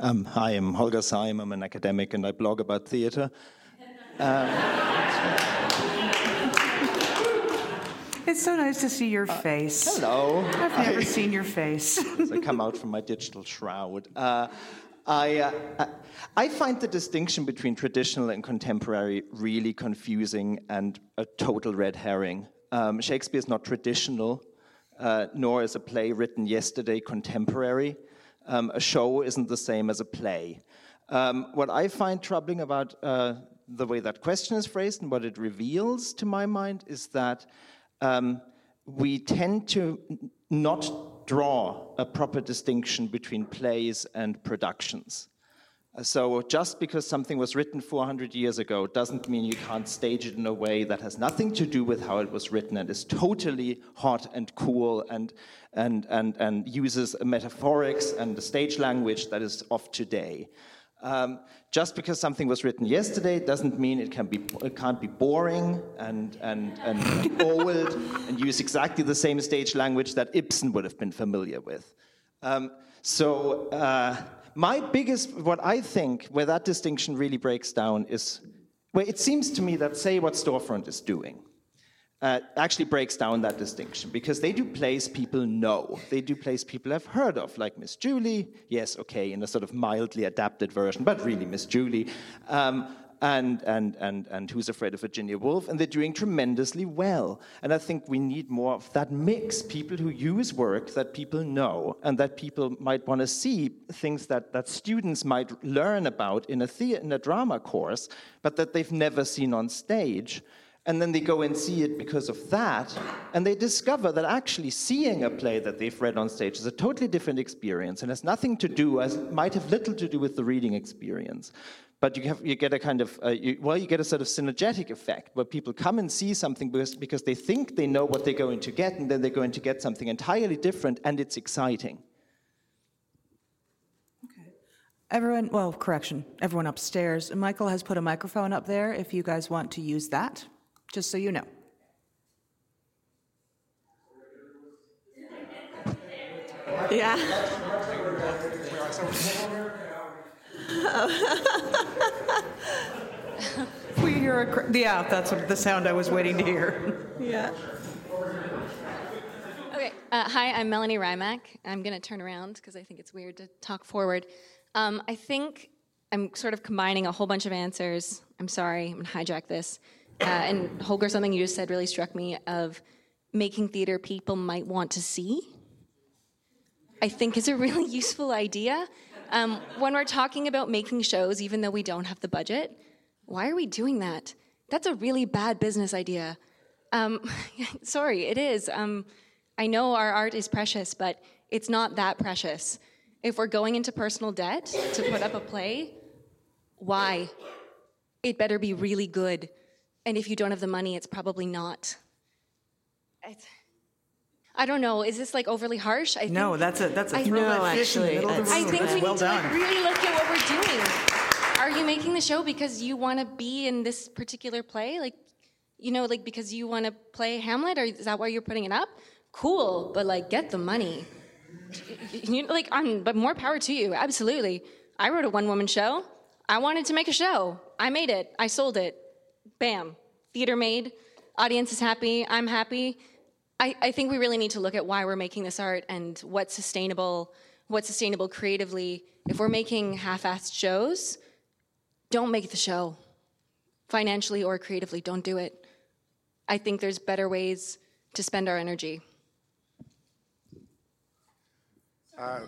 Um, hi, I'm Holger Syme. I'm an academic and I blog about theater. Um, It's so nice to see your face. hello. I've never I- seen your face. as I come out from my digital shroud. Uh, I, uh, I- I find the distinction between traditional and contemporary really confusing and a total red herring. Um, Shakespeare is not traditional, uh, nor is a play written yesterday contemporary. Um, a show isn't the same as a play. Um, what I find troubling about uh, the way that question is phrased and what it reveals, to my mind, is that um, we tend to not draw a proper distinction between plays and productions. Uh, So just because something was written 400 years ago doesn't mean you can't stage it in a way that has nothing to do with how it was written and is totally hot and cool and, and, and, and uses a metaphorics and the stage language that is of today. Um, just because something was written yesterday doesn't mean it, can be, it can't be boring and, and, and old and use exactly the same stage language that Ibsen would have been familiar with. Um, so, uh, my biggest, what I think, where that distinction really breaks down is where it seems to me that, say, what Storefront is doing uh, actually breaks down that distinction because they do plays people know. They do plays people have heard of, like Miss Julie. Yes, okay, in a sort of mildly adapted version, but really Miss Julie. Um, and, and, and, and Who's Afraid of Virginia Woolf, and they're doing tremendously well. And I think we need more of that mix people who use work that people know and that people might want to see, things that, that students might learn about in a, thea- in a drama course, but that they've never seen on stage and then they go and see it because of that, and they discover that actually seeing a play that they've read on stage is a totally different experience and has nothing to do, as might have little to do with the reading experience. But you, have, you get a kind of, uh, you, well, you get a sort of synergetic effect where people come and see something because, because they think they know what they're going to get, and then they're going to get something entirely different, and it's exciting. Okay. Everyone, well, correction, everyone upstairs. Michael has put a microphone up there if you guys want to use that, just so you know. Yeah. We hear a, cr- yeah, that's what the sound I was waiting to hear. Yeah. Okay. Uh, hi, I'm Melanie Rymack. I'm going to turn around because I think it's weird to talk forward. Um, I think I'm sort of combining a whole bunch of answers. I'm sorry, I'm going to hijack this. Uh, and Holger, something you just said really struck me of making theater people might want to see. I think is a really useful idea. Um, when we're talking about making shows, even though we don't have the budget, why are we doing that? That's a really bad business idea. Um, sorry, it is. Um, I know our art is precious, but it's not that precious. If we're going into personal debt to put up a play, why? It better be really good. And if you don't have the money, it's probably not. It's, I don't know. Is this like overly harsh? I No, think, that's a that's a I- throwback fish in the middle of the room. I think we well need to like, really look at what we're doing. Are you making the show because you want to be in this particular play? Like, you know, like because you want to play Hamlet, or is that why you're putting it up? Cool, but like, get the money. You know, like, um, but more power to you. Absolutely. I wrote a one-woman show. I wanted to make a show. I made it. I sold it. Bam. Theater made. Audience is happy. I'm happy. I, I think we really need to look at why we're making this art and what's sustainable, what's sustainable creatively. If we're making half-assed shows, don't make the show. Financially or creatively, don't do it. I think there's better ways to spend our energy. Uh,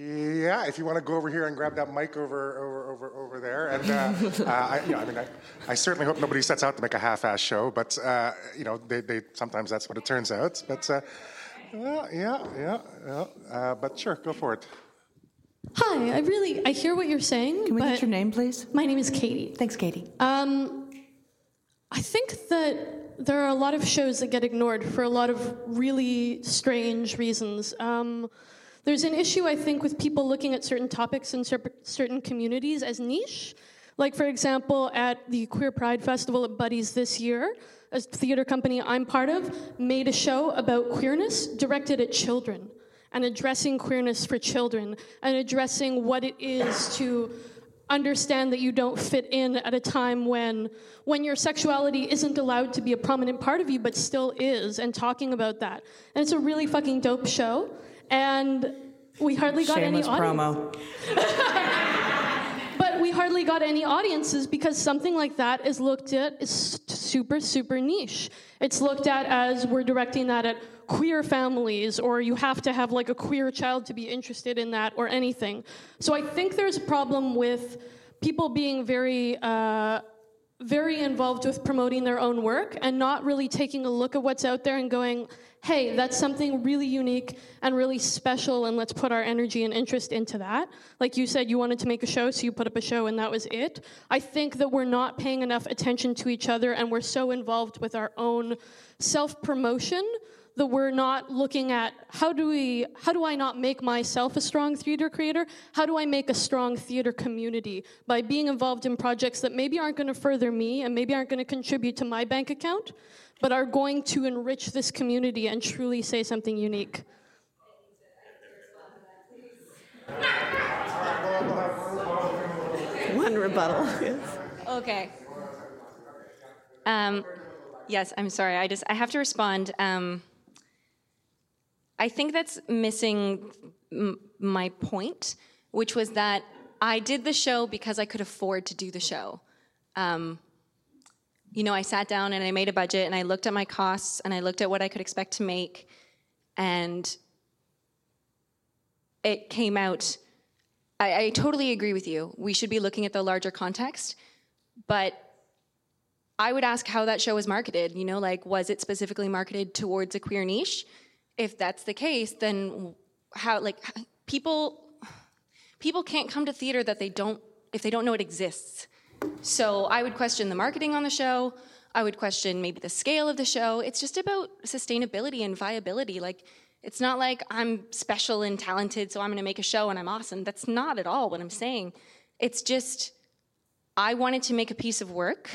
Yeah, if you want to go over here and grab that mic over over over over there, and uh, uh, I, you know, I mean, I, I, certainly hope nobody sets out to make a half-ass show, but uh, you know, they, they sometimes that's what it turns out. But uh, yeah, yeah, yeah. Uh, but sure, go for it. Hi, I really I hear what you're saying. Can we but get your name, please? My name is Katie. Thanks, Katie. Um, I think that there are a lot of shows that get ignored for a lot of really strange reasons. Um, there's an issue, I think, with people looking at certain topics in cer- certain communities as niche. Like, for example, at the Queer Pride Festival at Buddies this year, a theater company I'm part of made a show about queerness directed at children and addressing queerness for children and addressing what it is to understand that you don't fit in at a time when when your sexuality isn't allowed to be a prominent part of you but still is and talking about that and it's a really fucking dope show and we hardly got Shameless any audience. promo. but we hardly got any audiences because something like that is looked at as super super niche it's looked at as we're directing that at queer families or you have to have like a queer child to be interested in that or anything so i think there's a problem with people being very uh, very involved with promoting their own work and not really taking a look at what's out there and going hey, that's something really unique and really special, and let's put our energy and interest into that. Like you said, you wanted to make a show, so you put up a show, and that was it. I think that we're not paying enough attention to each other, and we're so involved with our own self promotion that we're not looking at how do we how do I not make myself a strong theater creator? How do I make a strong theater community by being involved in projects that maybe aren't going to further me and maybe aren't going to contribute to my bank account, but are going to enrich this community and truly say something unique. One rebuttal. Yes. Okay. Um, yes, I'm sorry. I just I have to respond. Um, I think that's missing m- my point, which was that I did the show because I could afford to do the show. Um, you know, I sat down and I made a budget and I looked at my costs and I looked at what I could expect to make, and it came out. I, I totally agree with you. We should be looking at the larger context, but I would ask how that show was marketed. You know, like was it specifically marketed towards a queer niche? If that's the case, then how like people people can't come to theater that they don't if they don't know it exists. So I would question the marketing on the show. I would question maybe the scale of the show. It's just about sustainability and viability. Like, it's not like I'm special and talented, so I'm going to make a show and I'm awesome. That's not at all what I'm saying. It's just, I wanted to make a piece of work.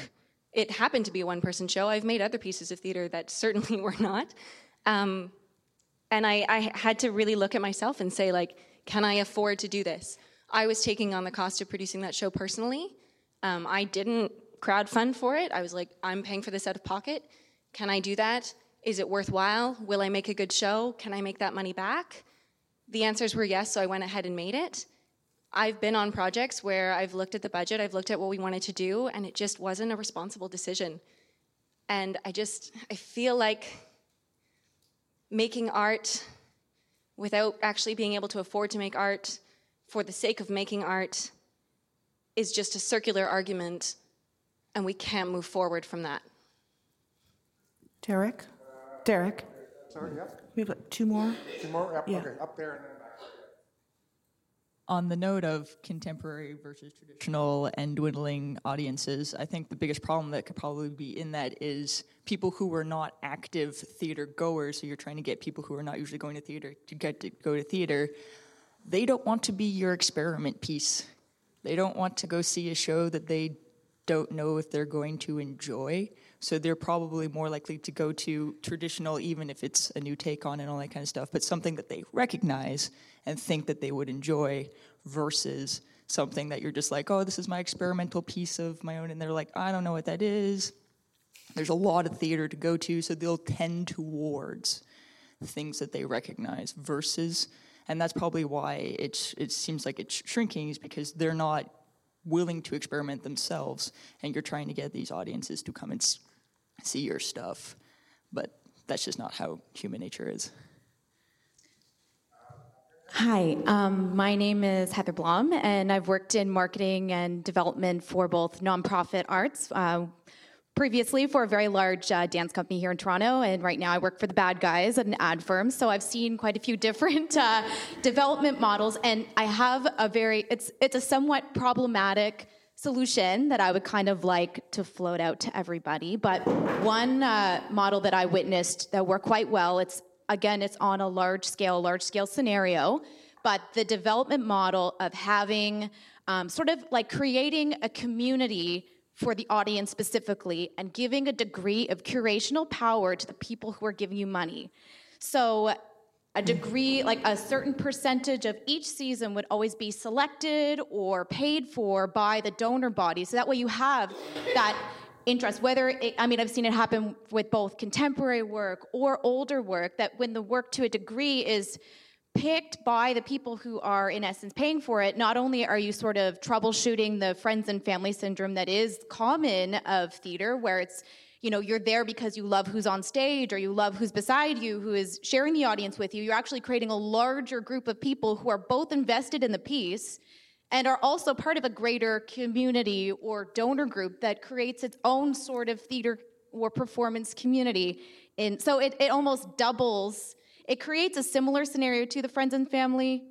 It happened to be a one person show. I've made other pieces of theater that certainly were not. Um, and I, I had to really look at myself and say, like, can I afford to do this? I was taking on the cost of producing that show personally. Um, I didn't crowdfund for it. I was like, I'm paying for this out of pocket. Can I do that? Is it worthwhile? Will I make a good show? Can I make that money back? The answers were yes, so I went ahead and made it. I've been on projects where I've looked at the budget, I've looked at what we wanted to do, and it just wasn't a responsible decision. And I just, I feel like making art without actually being able to afford to make art for the sake of making art is just a circular argument, and we can't move forward from that. Derek? Derek? Sorry, yeah. We have two more. Two more? Yep, Yeah. Okay, up there and then back. On the note of contemporary versus traditional and dwindling audiences, I think the biggest problem that could probably be in that is people who are not active theater goers, so you're trying to get people who are not usually going to theater to get to go to theater, they don't want to be your experiment piece. They don't want to go see a show that they don't know if they're going to enjoy. So they're probably more likely to go to traditional, even if it's a new take on and all that kind of stuff, but something that they recognize and think that they would enjoy versus something that you're just like, oh, this is my experimental piece of my own. And they're like, I don't know what that is. There's a lot of theater to go to, so they'll tend towards things that they recognize versus and that's probably why it's it seems like it's shrinking is because they're not willing to experiment themselves and you're trying to get these audiences to come and see your stuff but that's just not how human nature is Hi, um, my name is Heather Blom, and I've worked in marketing and development for both nonprofit arts. Uh, previously, for a very large uh, dance company here in Toronto, and right now I work for the Bad Guys at an ad firm. So I've seen quite a few different uh, development models, and I have a very it's it's a somewhat problematic solution that I would kind of like to float out to everybody. But one uh, model that I witnessed that worked quite well, it's again, it's on a large scale, large scale scenario, but the development model of having um, sort of like creating a community for the audience specifically and giving a degree of curational power to the people who are giving you money. So a degree, like a certain percentage of each season would always be selected or paid for by the donor body. So that way you have that interest, whether it, I mean, I've seen it happen with both contemporary work or older work, that when the work to a degree is picked by the people who are in essence paying for it not only are you sort of troubleshooting the friends and family syndrome that is common of theater where it's you know you're there because you love who's on stage or you love who's beside you who is sharing the audience with you. You're actually creating a larger group of people who are both invested in the piece and are also part of a greater community or donor group that creates its own sort of theater or performance community and so it, it almost doubles it creates a similar scenario to the friends and family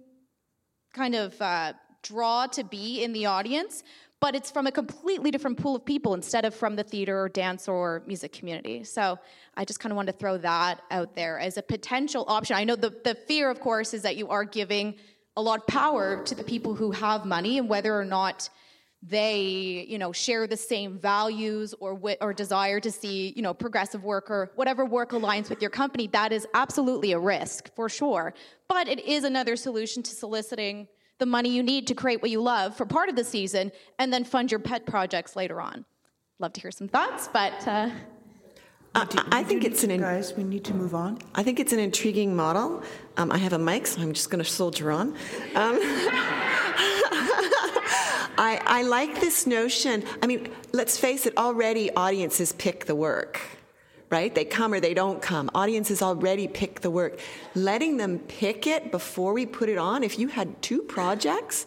kind of uh, draw to be in the audience, but it's from a completely different pool of people instead of from the theater or dance or music community. So I just kind of wanted to throw that out there as a potential option. I know the, the fear, of course, is that you are giving a lot of power to the people who have money and whether or not they you know share the same values or wi- or desire to see you know progressive work or whatever work aligns with your company that is absolutely a risk for sure. But it is another solution to soliciting the money you need to create what you love for part of the season and then fund your pet projects later on. Love to hear some thoughts but uh, I, I think it's an in- guys. We need to move on. I think it's an intriguing model. Um, I have a mic, so I'm just going to soldier on. Um, I, I like this notion. I mean, let's face it, already audiences pick the work, right? They come or they don't come. Audiences already pick the work. Letting them pick it before we put it on, if you had two projects,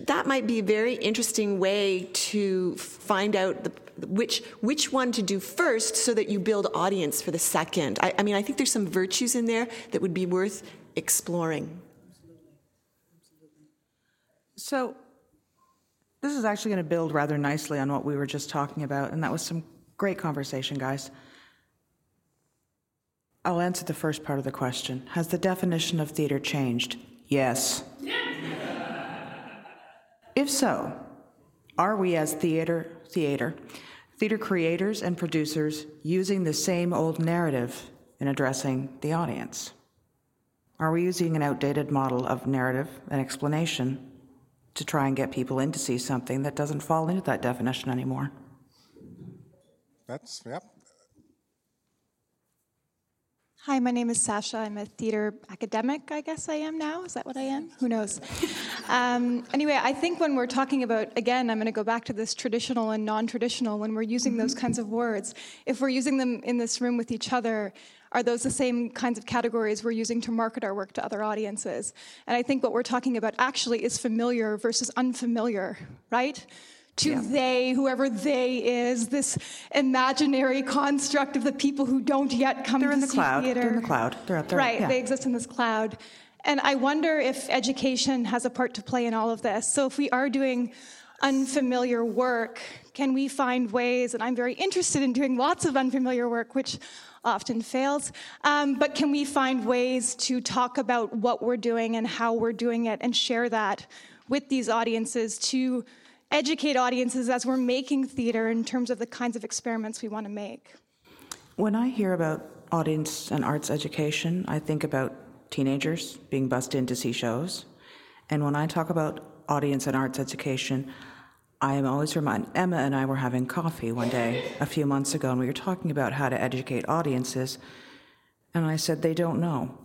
that might be a very interesting way to find out the, which which one to do first so that you build audience for the second. I, I mean, I think there's some virtues in there that would be worth exploring. So, this is actually going to build rather nicely on what we were just talking about, and that was some great conversation, guys. I'll answer the first part of the question. Has the definition of theater changed? Yes. If so, are we as theater theater theater creators and producers using the same old narrative in addressing the audience? Are we using an outdated model of narrative and explanation to try and get people in to see something that doesn't fall into that definition anymore? That's, yep. Hi, my name is Sasha. I'm a theater academic, I guess I am now. Is that what I am? Who knows? Um, anyway, I think when we're talking about, again, I'm going to go back to this traditional and non traditional, when we're using those kinds of words, if we're using them in this room with each other, are those the same kinds of categories we're using to market our work to other audiences? And I think what we're talking about actually is familiar versus unfamiliar, right? To yeah. they, whoever they is, this imaginary construct of the people who don't yet come They're to in the cloud. theater. They're in the cloud. They're out there. Right, yeah. they exist in this cloud. And I wonder if education has a part to play in all of this. So if we are doing unfamiliar work, can we find ways, and I'm very interested in doing lots of unfamiliar work, which often fails, um, but can we find ways to talk about what we're doing and how we're doing it and share that with these audiences to educate audiences as we're making theater in terms of the kinds of experiments we want to make. When I hear about audience and arts education, I think about teenagers being bussed in to see shows. And when I talk about audience and arts education, I am always reminded Emma and I were having coffee one day a few months ago, and we were talking about how to educate audiences. And I said, they don't know.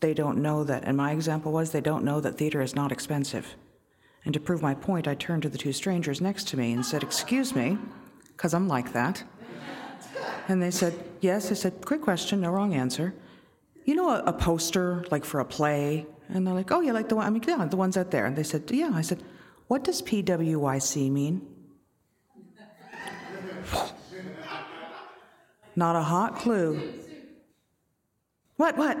They don't know that. And my example was, they don't know that theater is not expensive. And to prove my point, I turned to the two strangers next to me and said, Excuse me, because I'm like that. And they said, Yes. I said, Quick question, no wrong answer. You know a, a, poster, like for a play, And they're like, oh, yeah, like the one, I mean, yeah, the ones out there. And they said, yeah. I said, what does PWYC mean? Not a hot clue. What, what?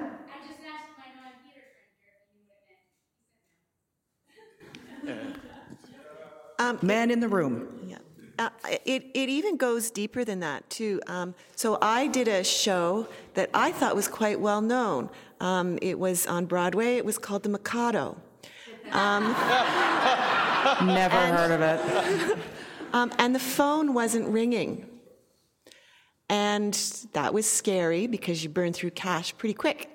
Um, Man in the room. Yeah. Uh, it, it even goes deeper than that, too. Um, so I did a show that I thought was quite well known. Um, it was on Broadway, it was called The Mikado. Um, Never heard of it. um, and the phone wasn't ringing. And that was scary because you burn through cash pretty quick.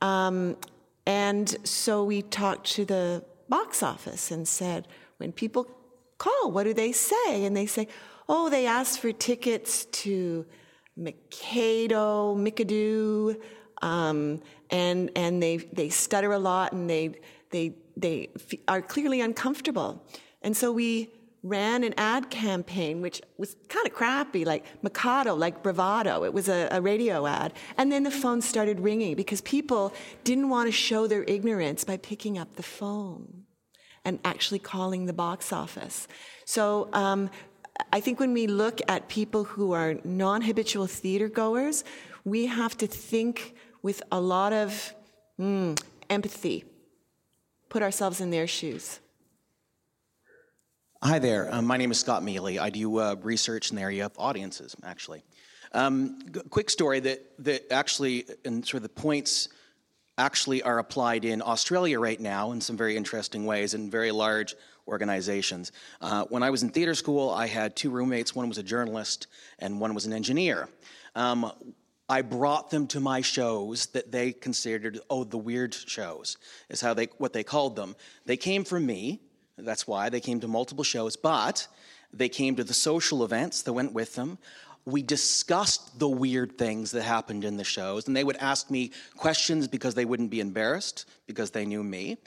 Um, and so we talked to the box office and said, when people call, what do they say? And they say, oh, they asked for tickets to Mikado, Mikadu, um, and and they they stutter a lot and they they they are clearly uncomfortable. And so we ran an ad campaign, which was kind of crappy, like Mikado, like bravado. It was a, a, radio ad. And then the phone started ringing because people didn't want to show their ignorance by picking up the phone and actually calling the box office. So um, I think when we look at people who are non habitual theater goers, we have to think with a lot of mm, empathy, put ourselves in their shoes. Hi there. Um, my name is Scott Mealy. I do uh, research in the area of audiences, actually. Um, g- quick story that, that actually, and sort of the points actually are applied in Australia right now in some very interesting ways in very large organizations. Uh, when I was in theater school, I had two roommates. One was a journalist, and one was an engineer. Um, I brought them to my shows that they considered, oh, the weird shows, is how they what they called them. They came from me. That's why they came to multiple shows, but they came to the social events that went with them. We discussed the weird things that happened in the shows, and they would ask me questions because they wouldn't be embarrassed because they knew me.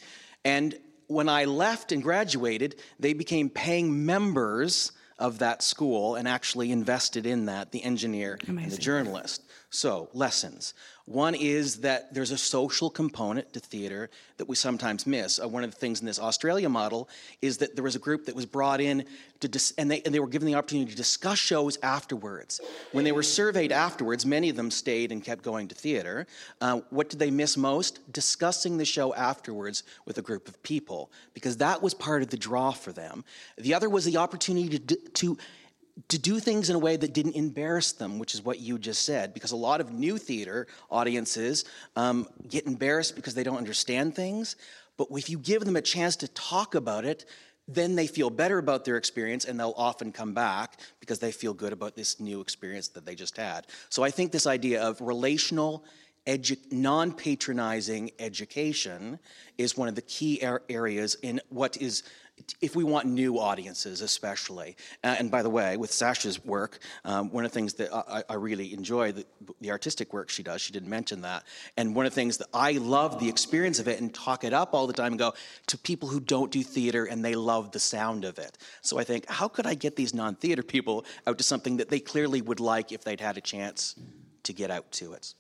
And when I left and graduated, they became paying members of that school and actually invested in that, the engineer Amazing. and the journalist. So, lessons. One is that there's a social component to theater that we sometimes miss. Uh, one of the things in this Australia model is that there was a group that was brought in to dis- and, they, and they were given the opportunity to discuss shows afterwards. When they were surveyed afterwards, many of them stayed and kept going to theater. Uh, what did they miss most? Discussing the show afterwards with a group of people, because that was part of the draw for them. The other was the opportunity to, to to do things in a way that didn't embarrass them, which is what you just said, because a lot of new theater audiences um, get embarrassed because they don't understand things. But if you give them a chance to talk about it, then they feel better about their experience and they'll often come back because they feel good about this new experience that they just had. So I think this idea of relational, edu- non patronizing education is one of the key areas in what is if we want new audiences, especially. Uh, and by the way, with Sasha's work, um, one of the things that I, I really enjoy, the, the, artistic work she does, she didn't mention that. And one of the things that I love the experience of it and talk it up all the time and go to people who don't do theater and they love the sound of it. So I think, how could I get these non theater people out to something that they clearly would like if they'd had a chance to get out to it?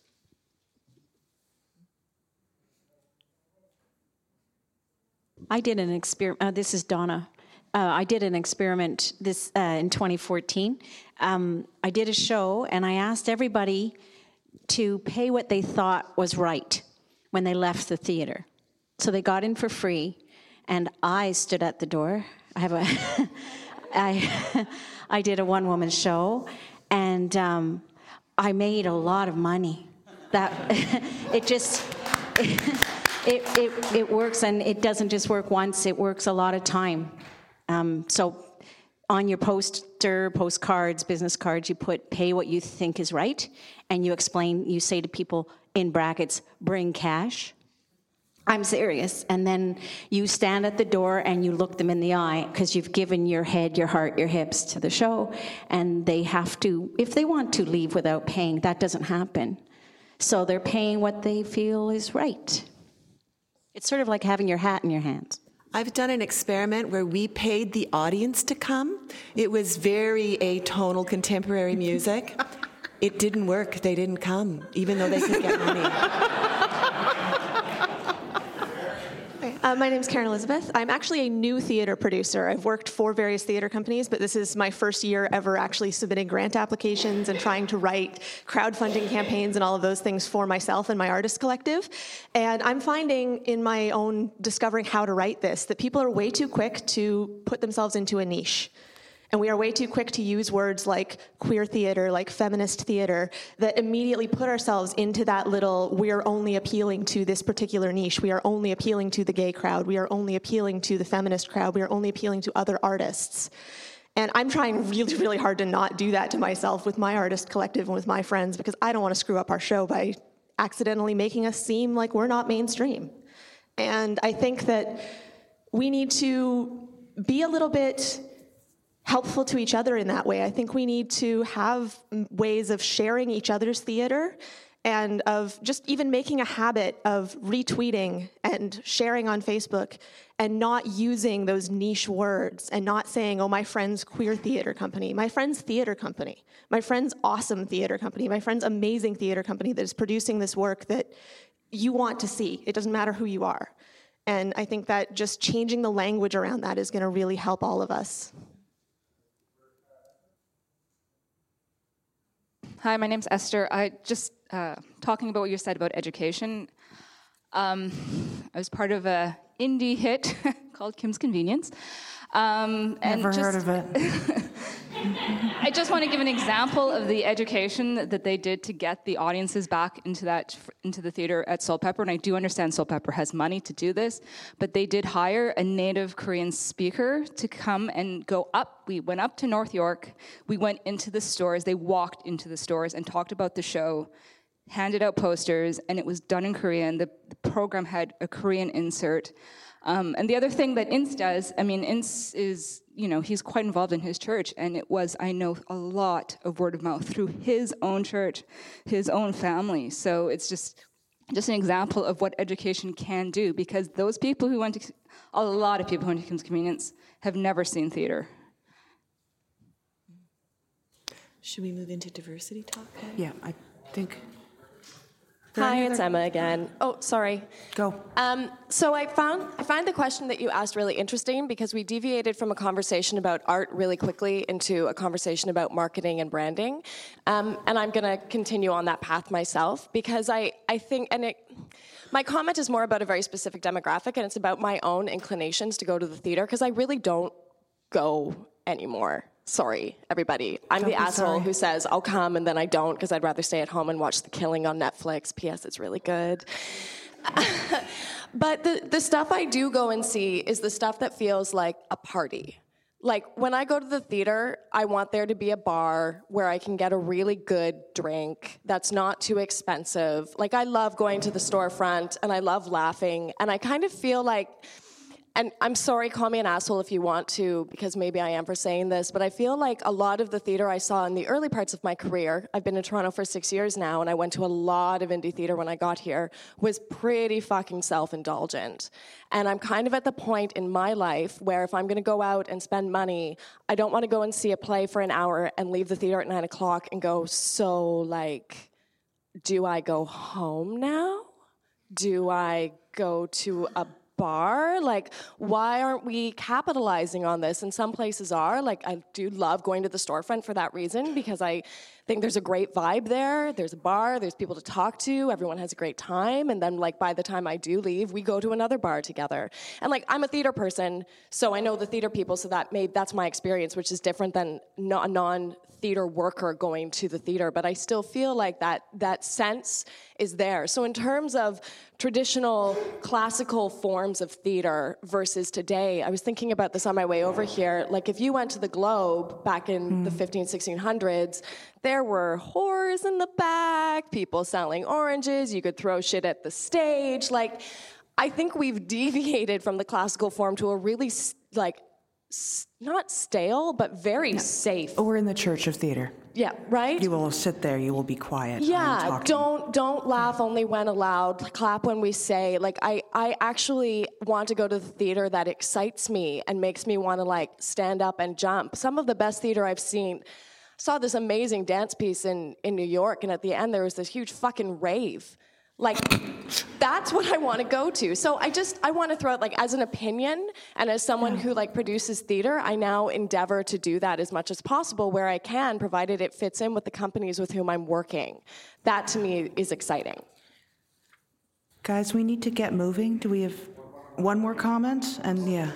I did an experiment. Uh, this is Donna. Uh, I did an experiment this uh, in 2014. Um, I did a show, and I asked everybody to pay what they thought was right when they left the theater. So they got in for free, and I stood at the door. I have a, I, I did a one-woman show, and um, I made a lot of money. That it just. It, it, it works, and it doesn't just work once, it works a lot of time. Um, so on your poster, postcards, business cards, you put pay what you think is right, and you explain, you say to people in brackets, bring cash. I'm serious. And then you stand at the door and you look them in the eye because you've given your head, your heart, your hips to the show. And they have to, if they want to leave without paying, that doesn't happen. So they're paying what they feel is right. It's sort of like having your hat in your hands. I've done an experiment where we paid the audience to come. It was very atonal contemporary music. It didn't work. They didn't come, even though they could get money. Uh, my name is Karen Elizabeth. I'm actually a new theater producer. I've worked for various theater companies, but this is my first year ever actually submitting grant applications and trying to write crowdfunding campaigns and all of those things for myself and my artist collective. And I'm finding in my own discovering how to write this that people are way too quick to put themselves into a niche. And we are way too quick to use words like queer theater, like feminist theater, that immediately put ourselves into that little, we are only appealing to this particular niche. We are only appealing to the gay crowd. We are only appealing to the feminist crowd. We are only appealing to other artists. And I'm trying really, really hard to not do that to myself with my artist collective and with my friends because I don't want to screw up our show by accidentally making us seem like we're not mainstream. And I think that we need to be a little bit helpful to each other in that way. I think we need to have ways of sharing each other's theater and of just even making a habit of retweeting and sharing on Facebook and not using those niche words and not saying, oh, my friend's queer theater company, my friend's theater company, my friend's awesome theater company, my friend's amazing theater company that is producing this work that you want to see. It doesn't matter who you are. And I think that just changing the language around that is going to really help all of us. Hi, my name's Esther. I just uh, talking about what you said about education. Um, I was part of a indie hit called Kim's Convenience. Um, and Never heard of it. I just want to give an example of the education that they did to get the audiences back into that into the theater at Soulpepper. And I do understand Soulpepper has money to do this, but they did hire a native Korean speaker to come and go up. We went up to North York. We went into the stores. They walked into the stores and talked about the show. Handed out posters, and it was done in Korean. The, the program had a Korean insert. Um, and the other thing that Ins does, I mean, Ins is, you know, he's quite involved in his church, and it was, I know, a lot of word of mouth through his own church, his own family. So it's just, just an example of what education can do, because those people who went to, a lot of people who went to Kim's Convenience have never seen theater. Should we move into diversity talk? Yeah, I think. Hi, it's Emma again. Oh, sorry. Go. Um, so I found I find the question that you asked really interesting because we deviated from a conversation about art really quickly into a conversation about marketing and branding, um, and I'm going to continue on that path myself because I I think and it. My comment is more about a very specific demographic, and it's about my own inclinations to go to the theater because I really don't go anymore. Sorry, everybody. I'm Don't the asshole sorry. who says I'll come and then I don't because I'd rather stay at home and watch The Killing on Netflix. P.S. It's really good. but the, the stuff I do go and see is the stuff that feels like a party. Like when I go to the theater, I want there to be a bar where I can get a really good drink that's not too expensive. Like I love going to the storefront and I love laughing. And I kind of feel like and I'm sorry, call me an asshole if you want to, because maybe I am for saying this, but I feel like a lot of the theater I saw in the early parts of my career, I've been in Toronto for six years now, and I went to a lot of indie theater when I got here, was pretty fucking self indulgent. And I'm kind of at the point in my life where if I'm gonna go out and spend money, I don't wanna go and see a play for an hour and leave the theater at nine o'clock and go, so like, do I go home now? Do I go to a bar? Like, why aren't we capitalizing on this? And some places are. Like, I do love going to the storefront for that reason because I think there's a great vibe there. There's a bar, there's people to talk to, everyone has a great time. And then, like, by the time I do leave, we go to another bar together. And, like, I'm a theater person, so I know the theater people, so that may, that's my experience, which is different than a non theater worker going to the theater, but I still feel like that that sense is there. So in terms of traditional classical forms of theater versus today, I was thinking about this on my way over here. Like if you went to the Globe back in hmm. the 15, 1600s, there were whores in the back, people selling oranges, you could throw shit at the stage. Like I think we've deviated from the classical form to a really like s- not stale, but very safe. We're in the Church of Theater. Yeah, right? You will sit there, you will be quiet. Yeah, don't don't laugh only when allowed. Clap when we say. Like I I actually want to go to the theater that excites me and makes me want to like stand up and jump. Some of the best theater I've seen saw this amazing dance piece in in New York and at the end there was this huge fucking rave. Like, that's what I want to go to. So I just, I want to throw it like as an opinion and as someone who like produces theater, I now endeavor to do that as much as possible where I can, provided it fits in with the companies with whom I'm working. That to me is exciting. Guys, we need to get moving. Do we have one more comment? And yeah.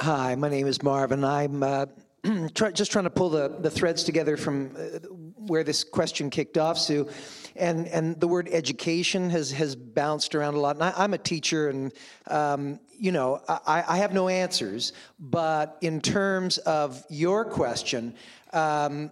Hi, my name is Marvin. I'm uh, try, just trying to pull the, the threads together from uh, where this question kicked off, Sue. And, and the word education has, has bounced around a lot. And I, am a teacher, and um, you know, I, I have no answers. But in terms of your question, um,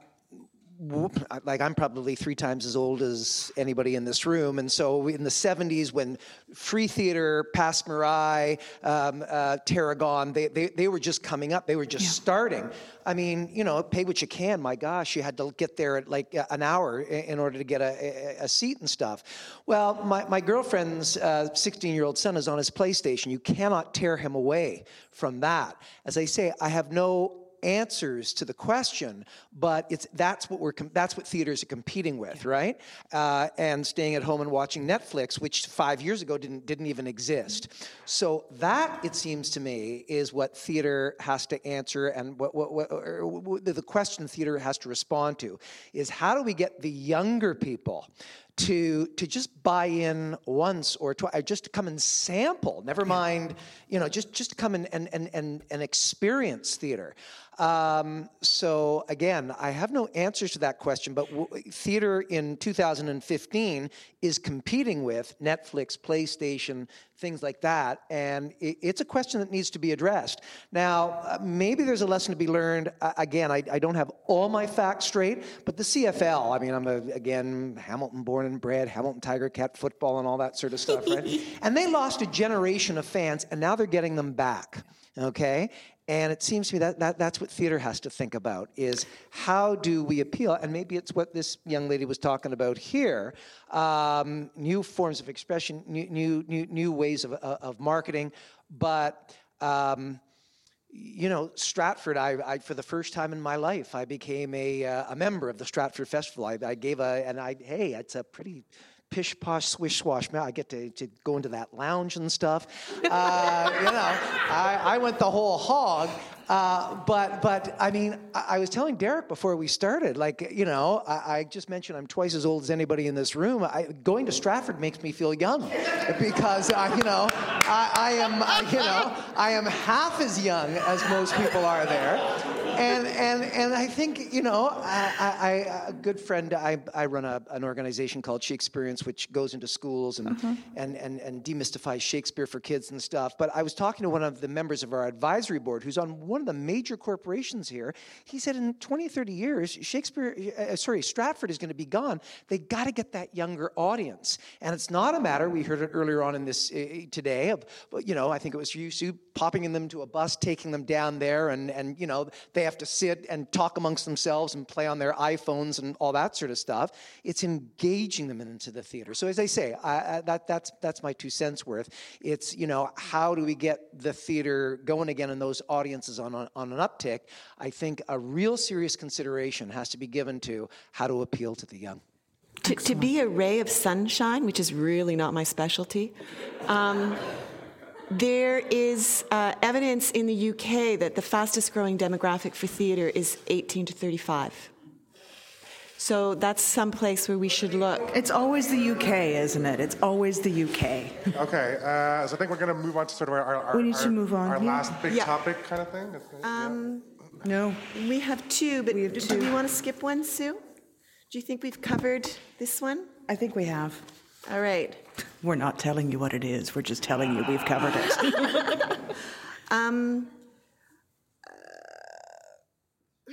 like I'm probably three times as old as anybody in this room, and so in the '70s, when free theater, Passe Muraille, um, uh, Tarragon, they, they they were just coming up. They were just yeah. starting. I mean, you know, pay what you can. My gosh, you had to get there at like an hour in order to get a, a, a seat and stuff. Well, my my girlfriend's 16 uh, year old son is on his PlayStation. You cannot tear him away from that. As I say, I have no answers to the question, but it's that's what we're that's what theaters are competing with, right? Uh, and staying at home and watching Netflix, which five years ago didn't didn't even exist. So that it seems to me is what theater has to answer, and what, what, what the question theater has to respond to is how do we get the younger people to to just buy in once or twice, just to come and sample. Never mind, you know, just just to come and and and and experience theater. Um, so again, I have no answers to that question, but w- theater in 2015 is competing with Netflix, PlayStation, things like that, and it, it's a question that needs to be addressed. Now, uh, maybe there's a lesson to be learned. Uh, again, I, I, don't have all my facts straight, but the CFL. I mean, I'm a, again Hamilton born and bred, Hamilton Tiger Cat football, and all that sort of stuff, right? and they lost a generation of fans, and now they're getting them back okay and it seems to me that, that that's what theater has to think about is how do we appeal? And maybe it's what this young lady was talking about here, um, new forms of expression, new, new, new, new ways of, of marketing. But, um, you know, Stratford, I, I, for the first time in my life, I became a, uh, a member of the Stratford Festival. I, I gave a, and I, hey, it's a pretty pish posh swish swash. I get to, to go into that lounge and stuff. Uh, you know, I, I went the whole hog. Uh, but but I mean, I, I, was telling Derek before we started, like you know, I, I, just mentioned I'm twice as old as anybody in this room. I, going to Stratford makes me feel young because uh, you know I, am you know I am half as young as most people are there and and and I think you know, I, I, a good friend. I, I run a, an organization called Shakespeareans, which goes into schools and, uh-huh. and and and demystifies Shakespeare for kids and stuff. But I was talking to one of the members of our advisory board, who's on one of the major corporations here. He said, in 20, 30 years, Shakespeare, uh, sorry, Stratford is going to be gone. They got to get that younger audience, and it's not a matter. We heard it earlier on in this uh, today of, you know, I think it was you, Sue, popping them to a bus, taking them down there, and and you know they have to sit and talk amongst themselves and play on their iPhones and all that sort of stuff. It's engaging them into the theater. So as I say, I, I, that, that's, that's my two cents worth. It's, you know, how do we get the theater going again and those audiences on, on, on an uptick? I think a real serious consideration has to be given to how to appeal to the young. To, to, be a ray of sunshine, which is really not my specialty, um, there is uh, evidence in the UK that the fastest growing demographic for theatre is 18 to 35. So that's some place where we should look. It's always the UK, isn't it? It's always the UK. okay, uh, so I think we're going to move on to sort of our, our, we need our, to move on. our yeah. last big yeah. topic kind of thing. Um, yeah. No. We have two, but have do two. we want to skip one, Sue? Do you think we've covered this one? I think we have. All right. We're not telling you what it is. We're just telling you we've covered it. um, uh,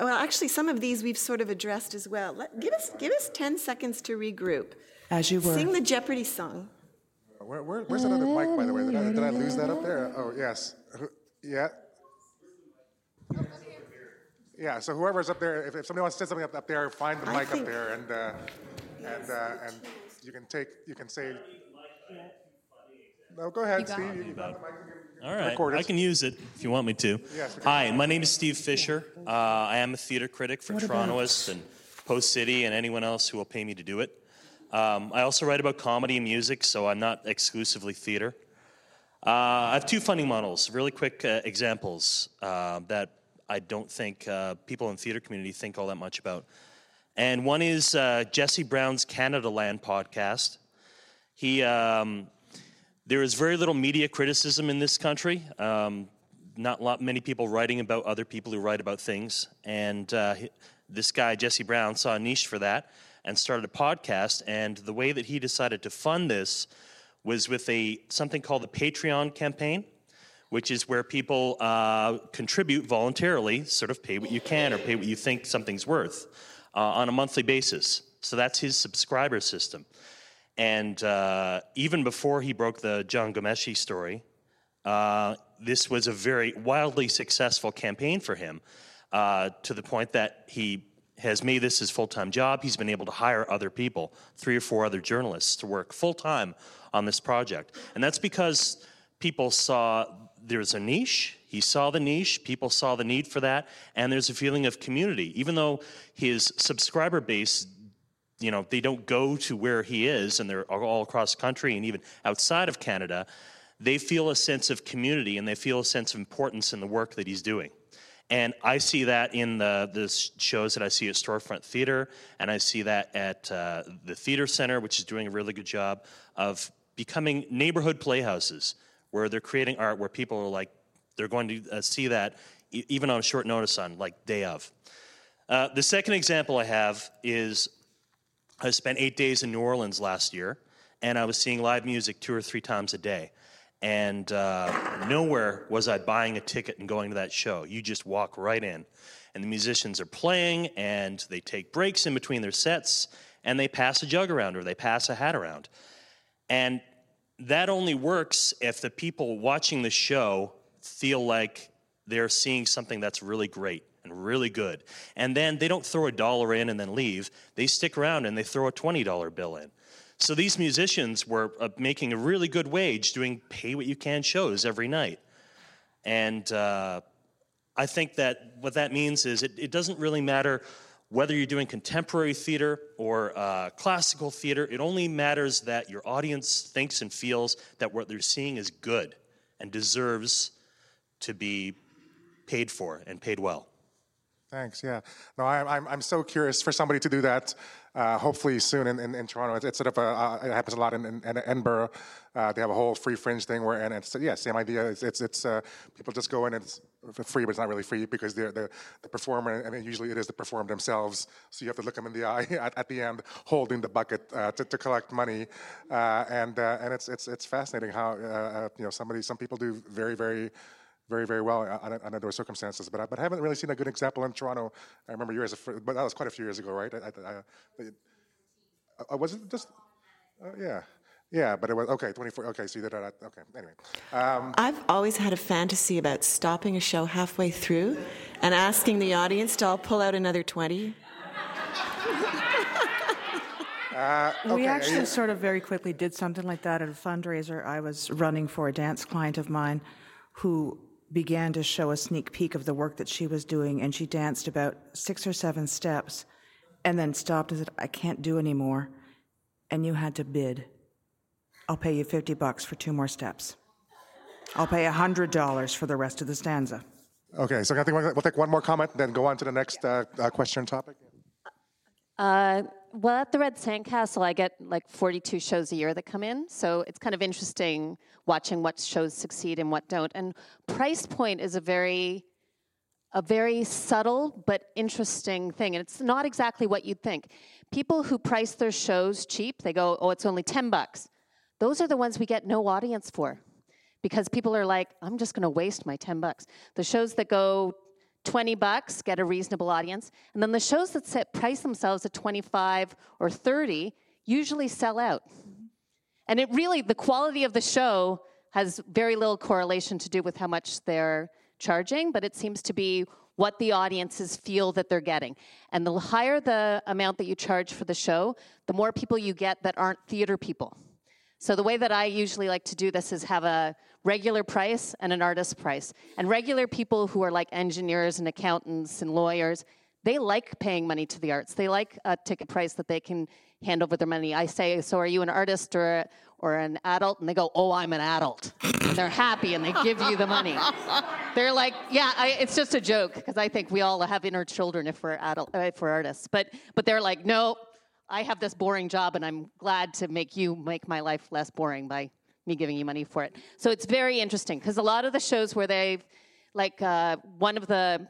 well, actually, some of these we've sort of addressed as well. Let, give us give us ten seconds to regroup. As you were. Sing the Jeopardy song. Where, where, where's that other mic, by the way? Did I, did I lose that up there? Oh, yes. Yeah. Yeah, so whoever's up there, if, if somebody wants to say something up, up there, find the mic up there and, uh, and, uh, and you can take, you can say, no, go ahead, Steve. You, you got the mic. All right, I can use it if you want me to. Yes, Hi, my name is Steve Fisher. Uh, I am a theater critic for What Torontoist and Post City and anyone else who will pay me to do it. Um, I also write about comedy and music, so I'm not exclusively theater. Uh, I have two funding models, really quick uh, examples uh, that I don't think uh, people in the theater community think all that much about. And one is uh, Jesse Brown's Canadaland podcast. He, um, there is very little media criticism in this country. Um, not lot, many people writing about other people who write about things. And uh, this guy, Jesse Brown, saw a niche for that and started a podcast. And the way that he decided to fund this was with a something called the Patreon campaign, which is where people uh, contribute voluntarily, sort of pay what you can or pay what you think something's worth uh, on a monthly basis. So that's his subscriber system. And uh, even before he broke the Jian Ghomeshi story, uh, this was a very wildly successful campaign for him uh, to the point that he has made this his full time job. He's been able to hire other people, three or four other journalists, to work full time on this project. And that's because people saw there's a niche. He saw the niche, people saw the need for that, and there's a feeling of community. Even though his subscriber base, you know, they don't go to where he is and they're all across the country and even outside of Canada, they feel a sense of community and they feel a sense of importance in the work that he's doing. And I see that in the, the shows that I see at Storefront Theater, and I see that at uh, the Theater Center, which is doing a really good job of becoming neighborhood playhouses where they're creating art where people are like, they're going to uh, see that e- even on short notice on like day of. Uh, the second example I have is I spent eight days in New Orleans last year, and I was seeing live music two or three times a day. And uh, nowhere was I buying a ticket and going to that show. You just walk right in, and the musicians are playing, and they take breaks in between their sets, and they pass a jug around or they pass a hat around. And that only works if the people watching the show feel like they're seeing something that's really great and really good. And then they don't throw a dollar in and then leave. They stick around and they throw a $20 bill in. So these musicians were uh, making a really good wage doing pay what you can shows every night. And uh, I think that what that means is it, it, doesn't really matter whether you're doing contemporary theater or uh, classical theater, it only matters that your audience thinks and feels that what they're seeing is good and deserves to be paid for and paid well. Thanks. Yeah. No, I, I'm, I'm so curious for somebody to do that. Uh, hopefully soon in, in, in Toronto. It's, it's, sort of a, uh, it happens a lot in, in, in Edinburgh. Uh, they have a whole free fringe thing where, and it's yeah, same idea. It's it's, it's uh, people just go in and it's free, but it's not really free because they're the the performer, and usually it is the performer themselves. So you have to look them in the eye at, at the end, holding the bucket uh, to, to collect money, uh, and and it's it's it's fascinating how you know somebody some people do very very very, very well under those circumstances. But I, but I haven't really seen a good example in Toronto. I remember you as a, but that was quite a few years ago, right? I, I, uh, was it just, uh, yeah. Yeah, but it was okay. Twenty-four. Okay, so you did that. Okay. Anyway, um, I've always had a fantasy about stopping a show halfway through and asking the audience to all pull out another twenty. Uh, okay. We actually sort of very quickly did something like that at a fundraiser I was running for a dance client of mine who began to show a sneak peek of the work that she was doing, and she danced about six or seven steps and then stopped and said, I can't do anymore. And you had to bid. I'll pay you 50 bucks for two more steps. I'll pay $100 for the rest of the stanza. Okay, so I think we'll take one more comment, then go on to the next uh, uh, question topic. Uh, well, at the Red Sandcastle, I get like 42 shows a year that come in. So it's kind of interesting watching what shows succeed and what don't. And price point is a very a very subtle but interesting thing. And it's not exactly what you'd think. People who price their shows cheap, they go, oh, it's only 10 bucks. Those are the ones we get no audience for because people are like, I'm just going to waste my 10 bucks. The shows that go 20 bucks get a reasonable audience. And then the shows that set price themselves at 25 or 30 usually sell out. And it really, the quality of the show has very little correlation to do with how much they're charging, but it seems to be what the audiences feel that they're getting. And the higher the amount that you charge for the show, the more people you get that aren't theater people. So the way that I usually like to do this is have a regular price and an artist price. And regular people who are like engineers and accountants and lawyers, they like paying money to the arts. They like a ticket price that they can hand over their money. I say, so are you an artist or or an adult? And they go, oh, I'm an adult. And they're happy and they give you the money. They're like, yeah, I, it's just a joke because I think we all have inner children if we're adult, if we're artists. But but they're like, no, I have this boring job and I'm glad to make you make my life less boring by me giving you money for it. So it's very interesting because a lot of the shows where they've like uh, one of the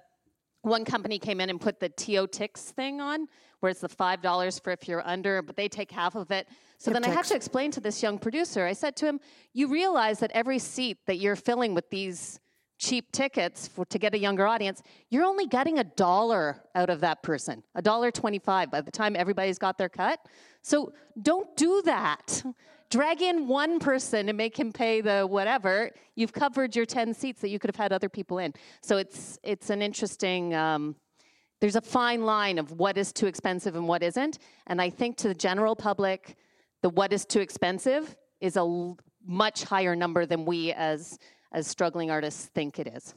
one company came in and put the TO Tix thing on, where it's the five dollars for if you're under, but they take half of it. So then I had Tix. to explain to this young producer. I said to him, "You realize that every seat that you're filling with these cheap tickets for to get a younger audience, you're only getting a dollar out of that person, a dollar twenty-five by the time everybody's got their cut. So don't do that." Drag in one person and make him pay the whatever. You've covered your ten seats that you could have had other people in. So it's it's an interesting. Um, there's a fine line of what is too expensive and what isn't. And I think to the general public, the what is too expensive is a much higher number than we as as struggling artists think it is.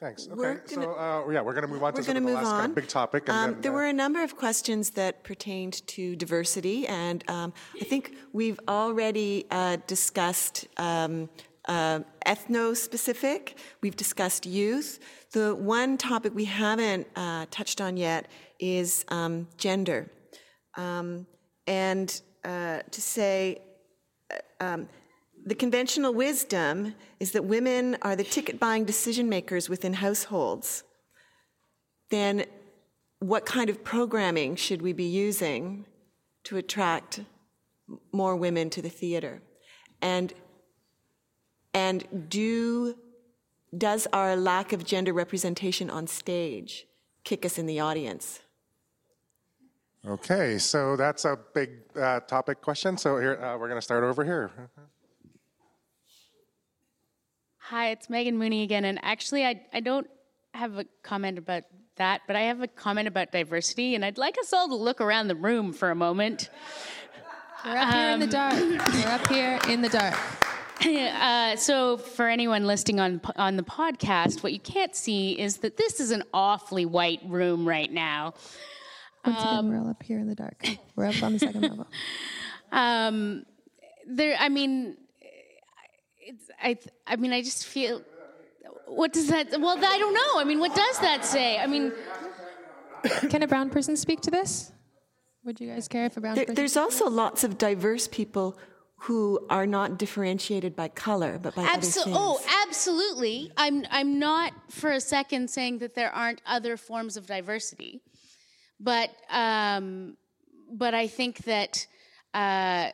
Thanks. We're Okay, so uh, yeah, we're going to move on We're to sort going of to the move last kind on. of big topic. And Um, then, there uh, were a number of questions that pertained to diversity, and um, I think we've already uh, discussed um, uh, ethno-specific. We've discussed youth. The one topic we haven't uh, touched on yet is um, gender, um, and uh, to say. The conventional wisdom is that women are the ticket buying decision makers within households then what kind of programming should we be using to attract more women to the theater? And and do does our lack of gender representation on stage kick us in the audience? Okay, so that's a big uh, topic question. So here uh, we're going to start over here. Hi, it's Megan Mooney again. And actually, I, I don't have a comment about that, but I have a comment about diversity. And I'd like us all to look around the room for a moment. We're up here in the dark. We're up here in the dark. Uh, so, for anyone listening on on the podcast, what you can't see is that this is an awfully white room right now. Once again, we're all up here in the dark. We're up on the second level. Um, there, I mean, I, I mean, I just feel. What does that? Well, I don't know. I mean, what does that say? I mean, Can a brown person speak to this? Would you guys care if a brown There, person? there's also lots of diverse people who are not differentiated by color, but by other things. oh, absolutely. I'm I'm not for a second saying that there aren't other forms of diversity, but um, but I think that uh,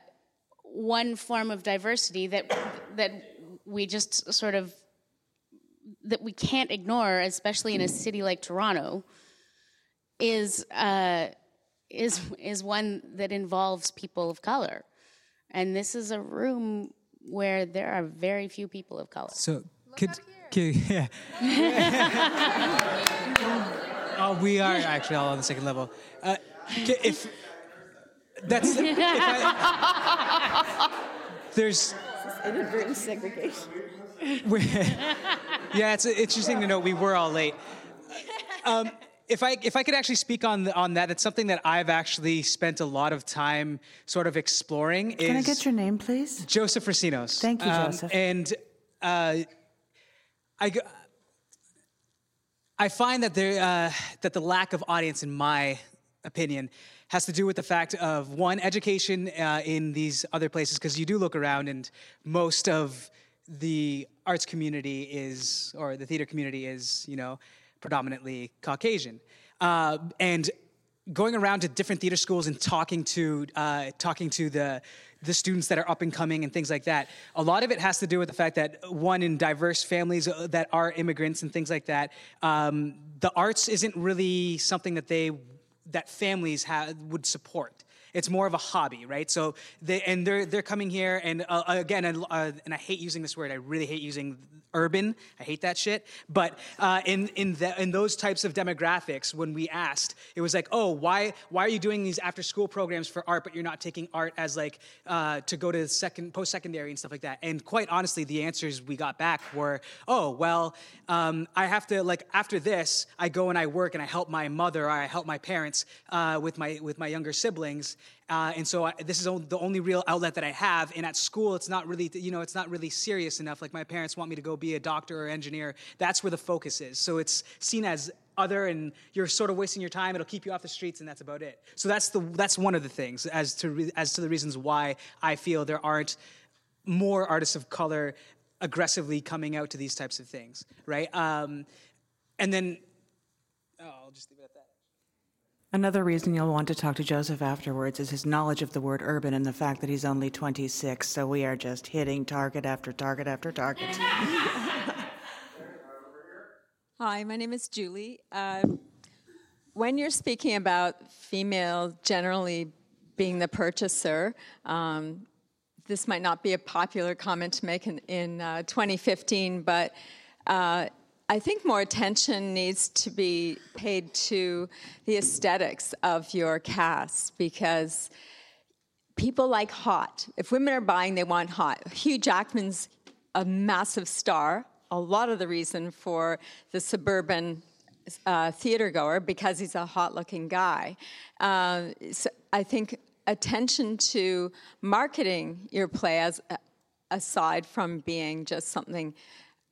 one form of diversity that that we just sort of that we can't ignore, especially in a city like Toronto, is uh, is is one that involves people of color, and this is a room where there are very few people of color. So could, could yeah. oh, we are actually all on the second level. Uh, if that's if I, there's inadvertent segregation. yeah, it's interesting to know we were all late. Um, if I if I could actually speak on the, on that, it's something that I've actually spent a lot of time sort of exploring. Can I get your name, please? Joseph Racinos. Thank you, Um, Joseph. And uh, I, g- I find that there uh, that the lack of audience, in my opinion, has to do with the fact of one education uh, in these other places because you do look around and most of the arts community is or the theater community is you know predominantly Caucasian uh, and going around to different theater schools and talking to uh, talking to the the students that are up and coming and things like that. A lot of it has to do with the fact that one in diverse families uh, that are immigrants and things like that. Um, the arts isn't really something that they that families ha- would support. It's more of a hobby, right? So they and they're they're coming here and uh, again, and, uh, and I hate using this word. I really hate using urban. I hate that shit. But uh, in in the, in those types of demographics, when we asked, it was like, oh, why why are you doing these after school programs for art, but you're not taking art as like uh, to go to second post secondary and stuff like that? And quite honestly, the answers we got back were, oh, well, um, I have to like after this, I go and I work and I help my mother or I help my parents uh, with my with my younger siblings. Uh, and so I, this is the only real outlet that I have. And at school, it's not really, you know, it's not really serious enough. Like my parents want me to go be a doctor or engineer. That's where the focus is. So it's seen as other, and you're sort of wasting your time. It'll keep you off the streets, and that's about it. So that's the that's one of the things as to re, as to the reasons why I feel there aren't more artists of color aggressively coming out to these types of things, right? Um, and then, oh, I'll just leave it at that. Another reason you'll want to talk to Joseph afterwards is his knowledge of the word urban and the fact that he's only 26, so we are just hitting target after target after target. Hi, my name is Julie. Um, when you're speaking about female generally being the purchaser, um, this might not be a popular comment to make in, in uh, 2015, but uh, I think more attention needs to be paid to the aesthetics of your cast because people like hot. If women are buying, they want hot. Hugh Jackman's a massive star. A lot of the reason for the suburban uh, theater goer because he's a hot looking guy. Uh, so I think attention to marketing your play as aside from being just something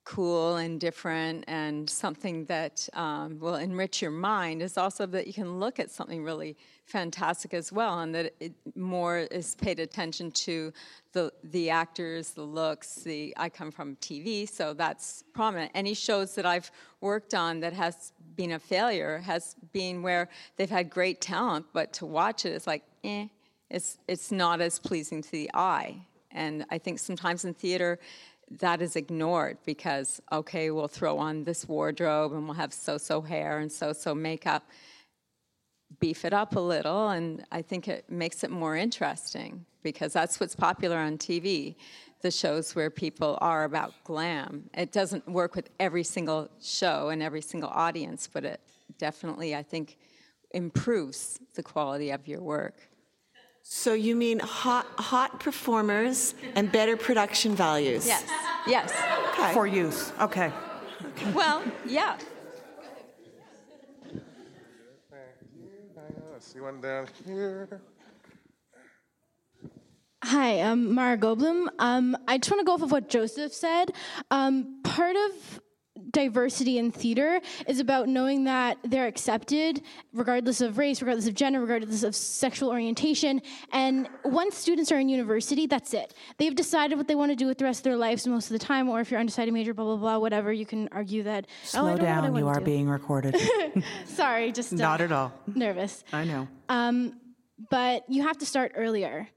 cool and different and something that um, will enrich your mind is also that you can look at something really fantastic as well and that it more is paid attention to the the actors the looks the i come from tv so that's prominent. Any shows that i've worked on that has been a failure has been where they've had great talent but to watch it it's like eh it's it's not as pleasing to the eye. And i think sometimes in theater that is ignored because okay we'll throw on this wardrobe and we'll have so-so hair and so-so makeup. Beef it up a little and i think it makes it more interesting because that's what's popular on tv the shows where people are about glam. It doesn't work with every single show and every single audience but it definitely i think improves the quality of your work So you mean hot, hot performers and better production values? yes yes Okay. For youth, okay. well yeah Let's see one down here. Hi, I'm Mara Goblum. Um, I just want to go off of what Joseph said. Um, part of diversity in theater is about knowing that they're accepted regardless of race, regardless of gender, regardless of sexual orientation. And once students are in university, that's it. They've decided what they want to do with the rest of their lives most of the time, or if you're undecided major, blah, blah, blah, whatever, you can argue that. oh, I Slow don't know what I down, you are do." being recorded. Sorry, just uh, Not at all. nervous. I know. Um, but you have to start earlier.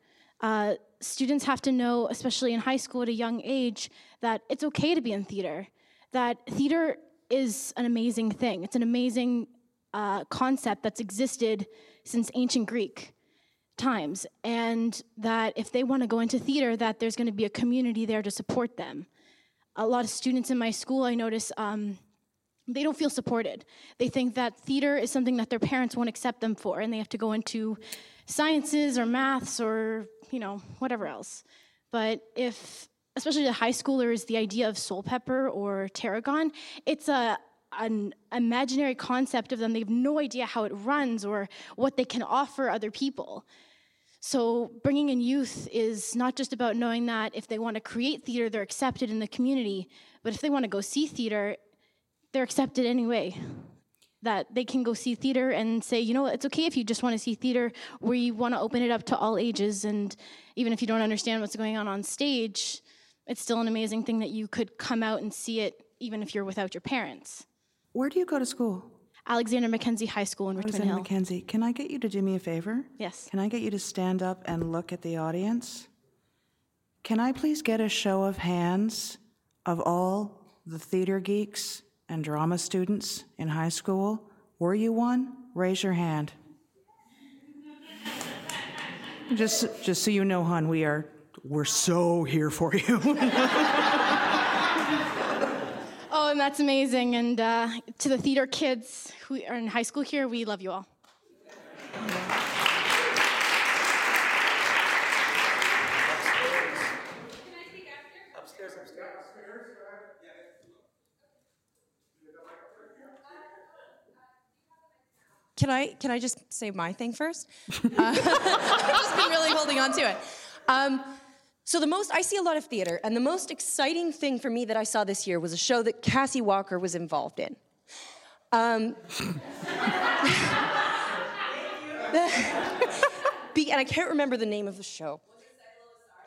Uh, students have to know, especially in high school at a young age, that it's okay to be in theater. That theater is an amazing thing. It's an amazing uh, concept that's existed since ancient Greek times, and that if they want to go into theater, that there's going to be a community there to support them. A lot of students in my school, I notice. Um, they don't feel supported. They think that theater is something that their parents won't accept them for, and they have to go into sciences or maths or you know whatever else. But if, especially the high schoolers, the idea of Soulpepper or tarragon, it's a an imaginary concept of them. They have no idea how it runs or what they can offer other people. So, bringing in youth is not just about knowing that if they want to create theater, they're accepted in the community, but if they want to go see theater, they're accepted anyway. That they can go see theater and say, you know, it's okay if you just want to see theater. We want to open it up to all ages, and even if you don't understand what's going on on stage, it's still an amazing thing that you could come out and see it, even if you're without your parents. Where do you go to school? Alexander Mackenzie High School in Richmond Alexander Hill. Mackenzie, can I get you to do me a favor? Yes. Can I get you to stand up and look at the audience? Can I please get a show of hands of all the theater geeks and drama students in high school? Were you one? Raise your hand. Just, just so you know, hon, we are we're so here for you. Oh, and that's amazing. And uh, to the theater kids who are in high school here, we love you all. Can I can I just say my thing first? Uh, I've just been really holding on to it. Um, so the most I see a lot of theater, and the most exciting thing for me that I saw this year was a show that Cassie Walker was involved in. Um, and I can't remember the name of the show.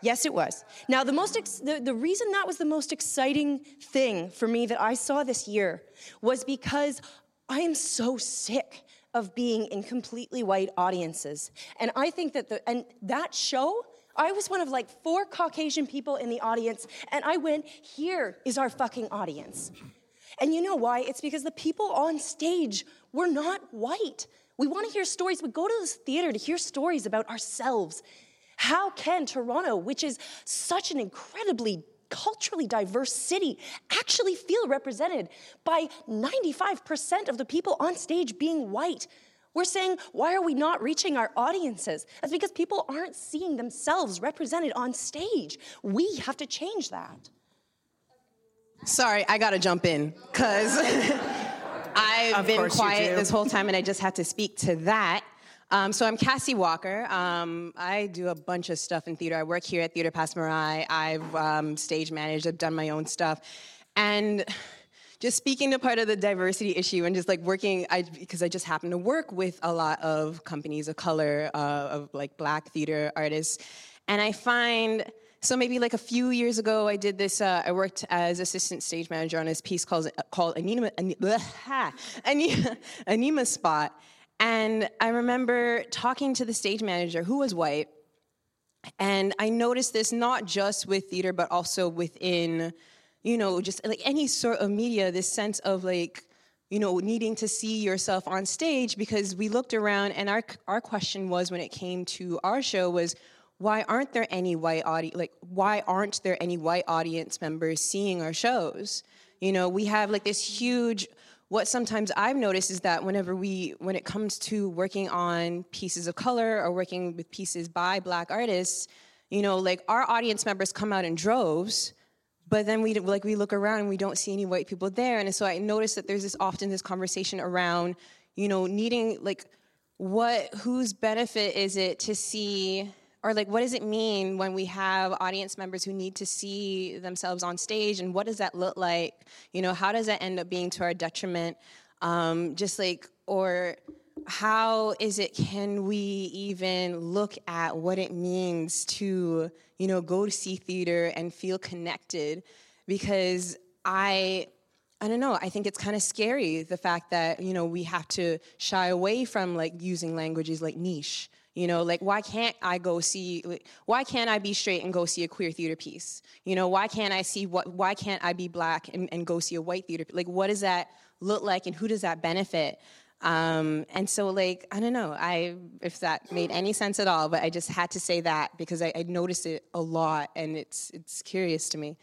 Yes, it was. Now, the, most ex- the, the reason that was the most exciting thing for me that I saw this year was because I am so sick of being in completely white audiences. And I think that the, and that show, I was one of like four Caucasian people in the audience, and I went, here is our fucking audience. And you know why? It's because the people on stage were not white. We want to hear stories. We go to this theater to hear stories about ourselves. How can Toronto, which is such an incredibly culturally diverse city, actually feel represented by 95% of the people on stage being white? We're saying, why are we not reaching our audiences? That's because people aren't seeing themselves represented on stage. We have to change that. Sorry, I gotta jump in because I've Of been quiet this whole time and I just had to speak to that. Um, so I'm Cassie Walker. Um, I do a bunch of stuff in theater. I work here at Theater Passe Muraille. I've um, stage managed. I've done my own stuff, and just speaking to part of the diversity issue and just like working, I because I just happen to work with a lot of companies of color, uh, of like Black theater artists, and I find. So maybe like a few years ago, I did this. Uh, I worked as assistant stage manager on this piece called called Anima Ani- Anima, Anima Spot, and I remember talking to the stage manager who was white, and I noticed this not just with theater, but also within, you know, just like any sort of media. This sense of like, you know, needing to see yourself on stage because we looked around, and our our question was when it came to our show was why aren't there any white audience like why aren't there any white audience members seeing our shows you know we have like this huge what sometimes i've noticed is that whenever we when it comes to working on pieces of color or working with pieces by black artists you know like our audience members come out in droves but then we like we look around and we don't see any white people there. And so i noticed that there's this often this conversation around you know needing like what whose benefit is it to see or like what does it mean when we have audience members who need to see themselves on stage? And what does that look like? You know how does that end up being to our detriment? Um, just like or how is it can we even look at what it means to you know go to see theater and feel connected because i I don't know. I think it's kind of scary the fact that you know we have to shy away from like using languages like niche. You know, like why can't I go see? Why can't I be straight and go see a queer theater piece? You know, why can't I see what? Why can't I be black and, and go see a white theater? Like, what does that look like, and who does that benefit? Um, and so, like, I don't know. I if that made any sense at all, but I just had to say that because I, I noticed it a lot, and it's it's curious to me.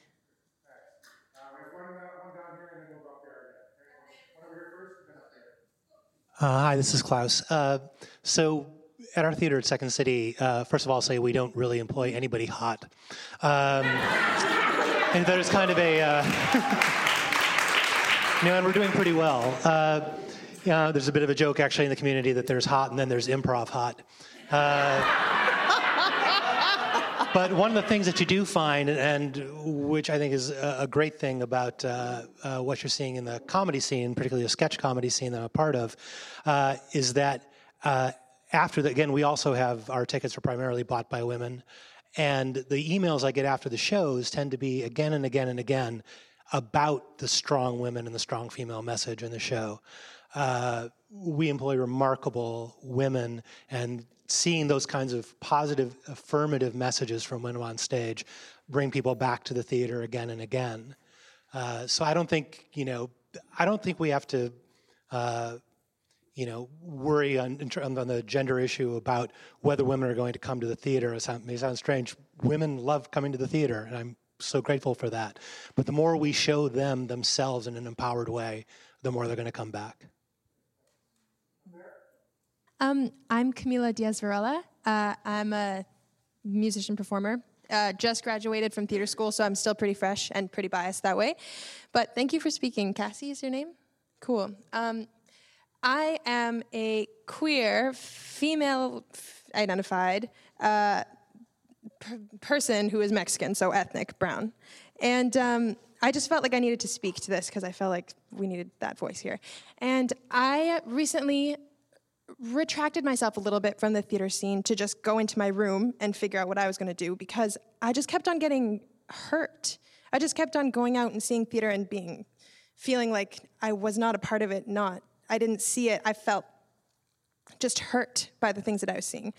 Uh, hi, this is Klaus. Uh, so, at our theater at Second City, uh, first of all, I'll say we don't really employ anybody hot. Um, and there's kind of a, uh, you know, and we're doing pretty well. Yeah, there's a bit of a joke actually in the community that there's hot and then there's improv hot. Uh, but one of the things that you do find, and which I think is a great thing about uh, uh, what you're seeing in the comedy scene, particularly the sketch comedy scene that I'm a part of, uh, is that uh, after the, again, we also have our tickets are primarily bought by women, and the emails I get after the shows tend to be again and again and again about the strong women and the strong female message in the show. Uh, we employ remarkable women, and seeing those kinds of positive, affirmative messages from women on stage bring people back to the theater again and again. Uh, so I don't think you know, I don't think we have to. Uh, you know, worry on, on the gender issue about whether women are going to come to the theater. It may sound strange. Women love coming to the theater, and I'm so grateful for that. But the more we show them themselves in an empowered way, the more they're going to come back. Um, I'm Camila Diaz Varela. Uh, I'm a musician performer. Uh, just graduated from theater school, so I'm still pretty fresh and pretty biased that way. But thank you for speaking. Cassie is your name? Cool. Um, I am a queer, female identified uh, person who is Mexican, so ethnic, brown. And um, I just felt like I needed to speak to this because I felt like we needed that voice here. And I recently retracted myself a little bit from the theater scene to just go into my room and figure out what I was going to do because I just kept on getting hurt. I just kept on going out and seeing theater and being feeling like I was not a part of it, not I didn't see it. I felt just hurt by the things that I was seeing.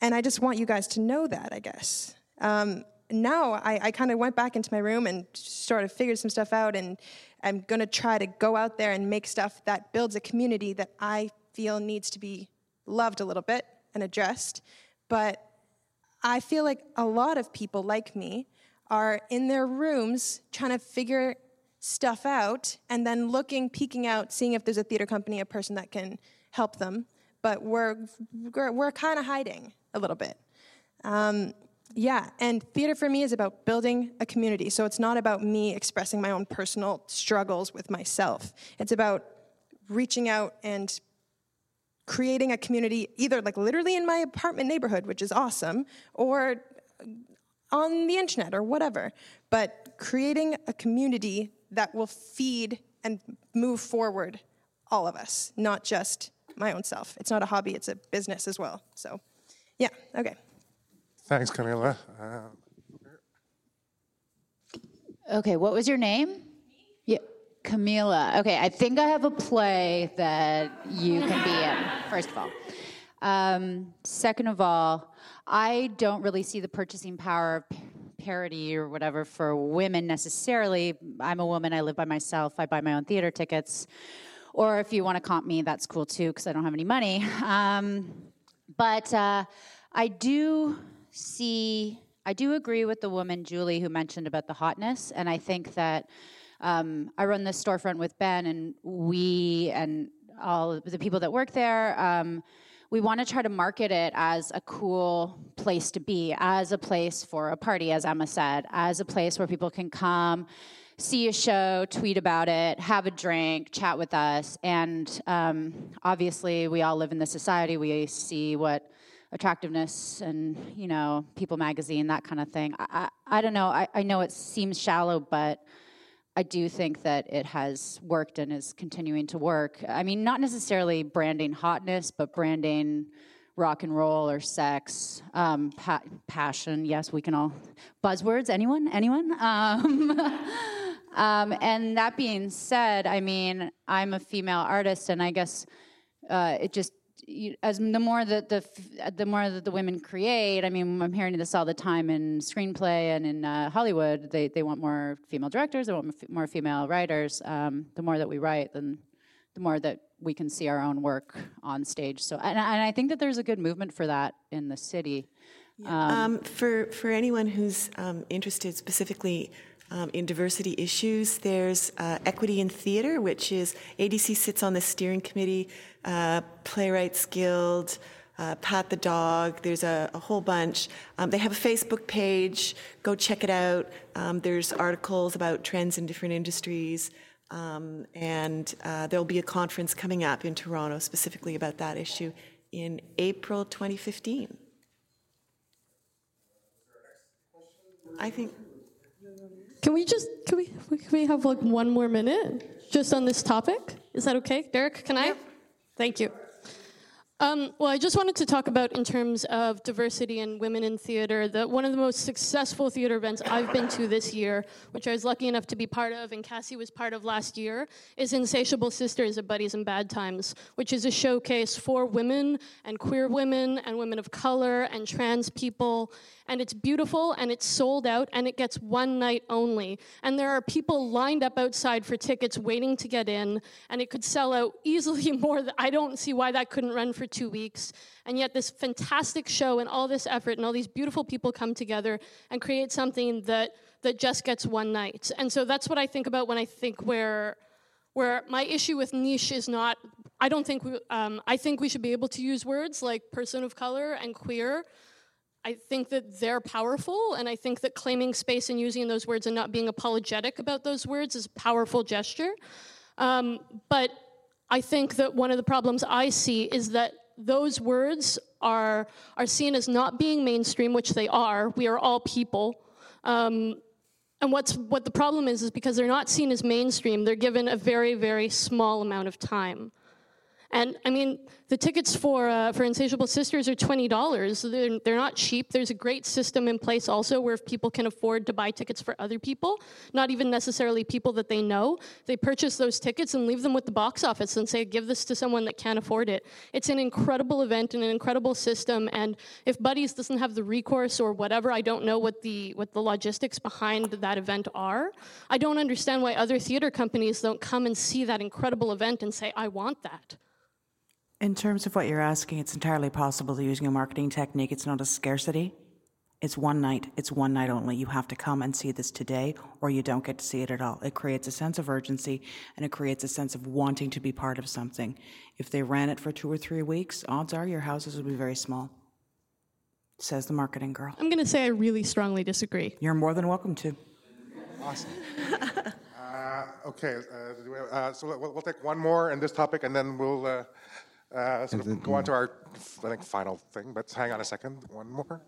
And I just want you guys to know that, I guess. Um, now I, I kind of went back into my room and sort of figured some stuff out, and I'm going to try to go out there and make stuff that builds a community that I feel needs to be loved a little bit and addressed. But I feel like a lot of people like me are in their rooms trying to figure stuff out and then looking, peeking out, seeing if there's a theater company, a person that can help them. But we're, we're, kind of hiding a little bit. Um, yeah, and theater for me is about building a community. So it's not about me expressing my own personal struggles with myself. It's about reaching out and creating a community, either like literally in my apartment neighborhood, which is awesome, or on the internet or whatever. But creating a community that will feed and move forward all of us, not just my own self. It's not a hobby, it's a business as well. So, yeah, okay. Thanks, Camila. Uh, Okay, what was your name? Camila. Okay, I think I have a play that you can be in, first of all. Um, second of all, I don't really see the purchasing power of pa- parity or whatever for women necessarily. I'm a woman, I live by myself, I buy my own theater tickets. Or if you want to comp me, that's cool too, because I don't have any money. Um, but uh, I do see, I do agree with the woman, Julie, who mentioned about the hotness. And I think that um, I run this storefront with Ben, and we and all the people that work there, um, we want to try to market it as a cool place to be, as a place for a party, as Emma said, as a place where people can come, see a show, tweet about it, have a drink, chat with us. And um, obviously, we all live in this society. We see what attractiveness and you know people magazine that kind of thing i, I, I don't know I, I know it seems shallow but I do think that it has worked and is continuing to work. I mean, not necessarily branding hotness, but branding rock and roll or sex, um, pa- passion. Yes, we can all buzzwords. Anyone? Anyone? Um, um, and that being said, I mean, I'm a female artist, and I guess uh, it just you, as the more that the the more that the women create, I mean, I'm hearing this all the time in screenplay and in uh, Hollywood. They they want more female directors. They want more female writers. Um, the more that we write, then the more that we can see our own work on stage. So, and, and I think that there's a good movement for that in the city. Um, for, for anyone who's um, interested specifically um, in diversity issues, there's uh, Equity in Theater, which is ADC sits on the steering committee, uh, Playwrights Guild, uh, Pat the Dog, there's a, a whole bunch. Um, they have a Facebook page, go check it out. Um, there's articles about trends in different industries. Um, and uh, there'll be a conference coming up in Toronto specifically about that issue in April 2015. I think. Can we just can we can we have like one more minute just on this topic? Is that okay, Derek? Can I? Thank you. Um, well, I just wanted to talk about in terms of diversity and women in theater. That one of the most successful theater events I've been to this year, which I was lucky enough to be part of, and Cassie was part of last year, is Insatiable Sisters of Buddies in Bad Times, which is a showcase for women and queer women and women of color and trans people. And it's beautiful and it's sold out and it gets one night only. And there are people lined up outside for tickets waiting to get in, and it could sell out easily more. Th- I don't see why that couldn't run for two weeks, and yet this fantastic show and all this effort and all these beautiful people come together and create something that that just gets one night. And so that's what I think about when I think where where my issue with niche is not. I don't think we, um, I think we should be able to use words like person of color and queer. I think that they're powerful, and I think that claiming space and using those words and not being apologetic about those words is a powerful gesture. Um, but I think that one of the problems I see is that those words are are seen as not being mainstream, which they are. We are all people. Um, and what's what the problem is is because they're not seen as mainstream, they're given a very very small amount of time. And I mean, the tickets for uh, for Insatiable Sisters are twenty dollars. They're, they're not cheap. There's a great system in place also where if people can afford to buy tickets for other people, not even necessarily people that they know, they purchase those tickets and leave them with the box office and say, "Give this to someone that can't afford it." It's an incredible event and an incredible system. And if Buddies doesn't have the recourse or whatever, I don't know what the what the logistics behind that event are. I don't understand why other theater companies don't come and see that incredible event and say, "I want that." In terms of what you're asking, it's entirely possible that using a marketing technique, it's not a scarcity. It's one night. It's one night only. You have to come and see this today, or you don't get to see it at all. It creates a sense of urgency and it creates a sense of wanting to be part of something. If they ran it for two or three weeks, odds are your houses would be very small. Says the marketing girl. I'm going to say I really strongly disagree. You're more than welcome to. Awesome. uh, okay, uh, do we have- uh, so we'll, we'll take one more in this topic, and then we'll uh, sort of go on to our, I think, final thing. But hang on a second. One more.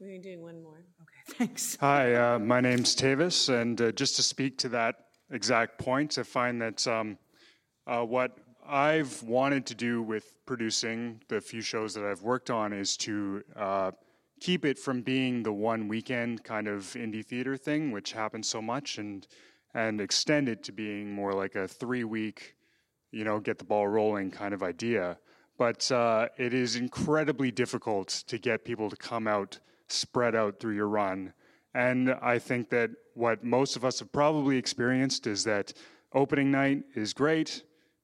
We're doing one more. Okay, thanks. Hi, uh, my name's Tavis, and uh, just to speak to that exact point, I find that um, uh, what I've wanted to do with producing the few shows that I've worked on is to uh, keep it from being the one weekend kind of indie theater thing, which happens so much, and and extend it to being more like a three week, you know, get the ball rolling kind of idea. But uh, it is incredibly difficult to get people to come out spread out through your run. And I think that what most of us have probably experienced is that opening night is great,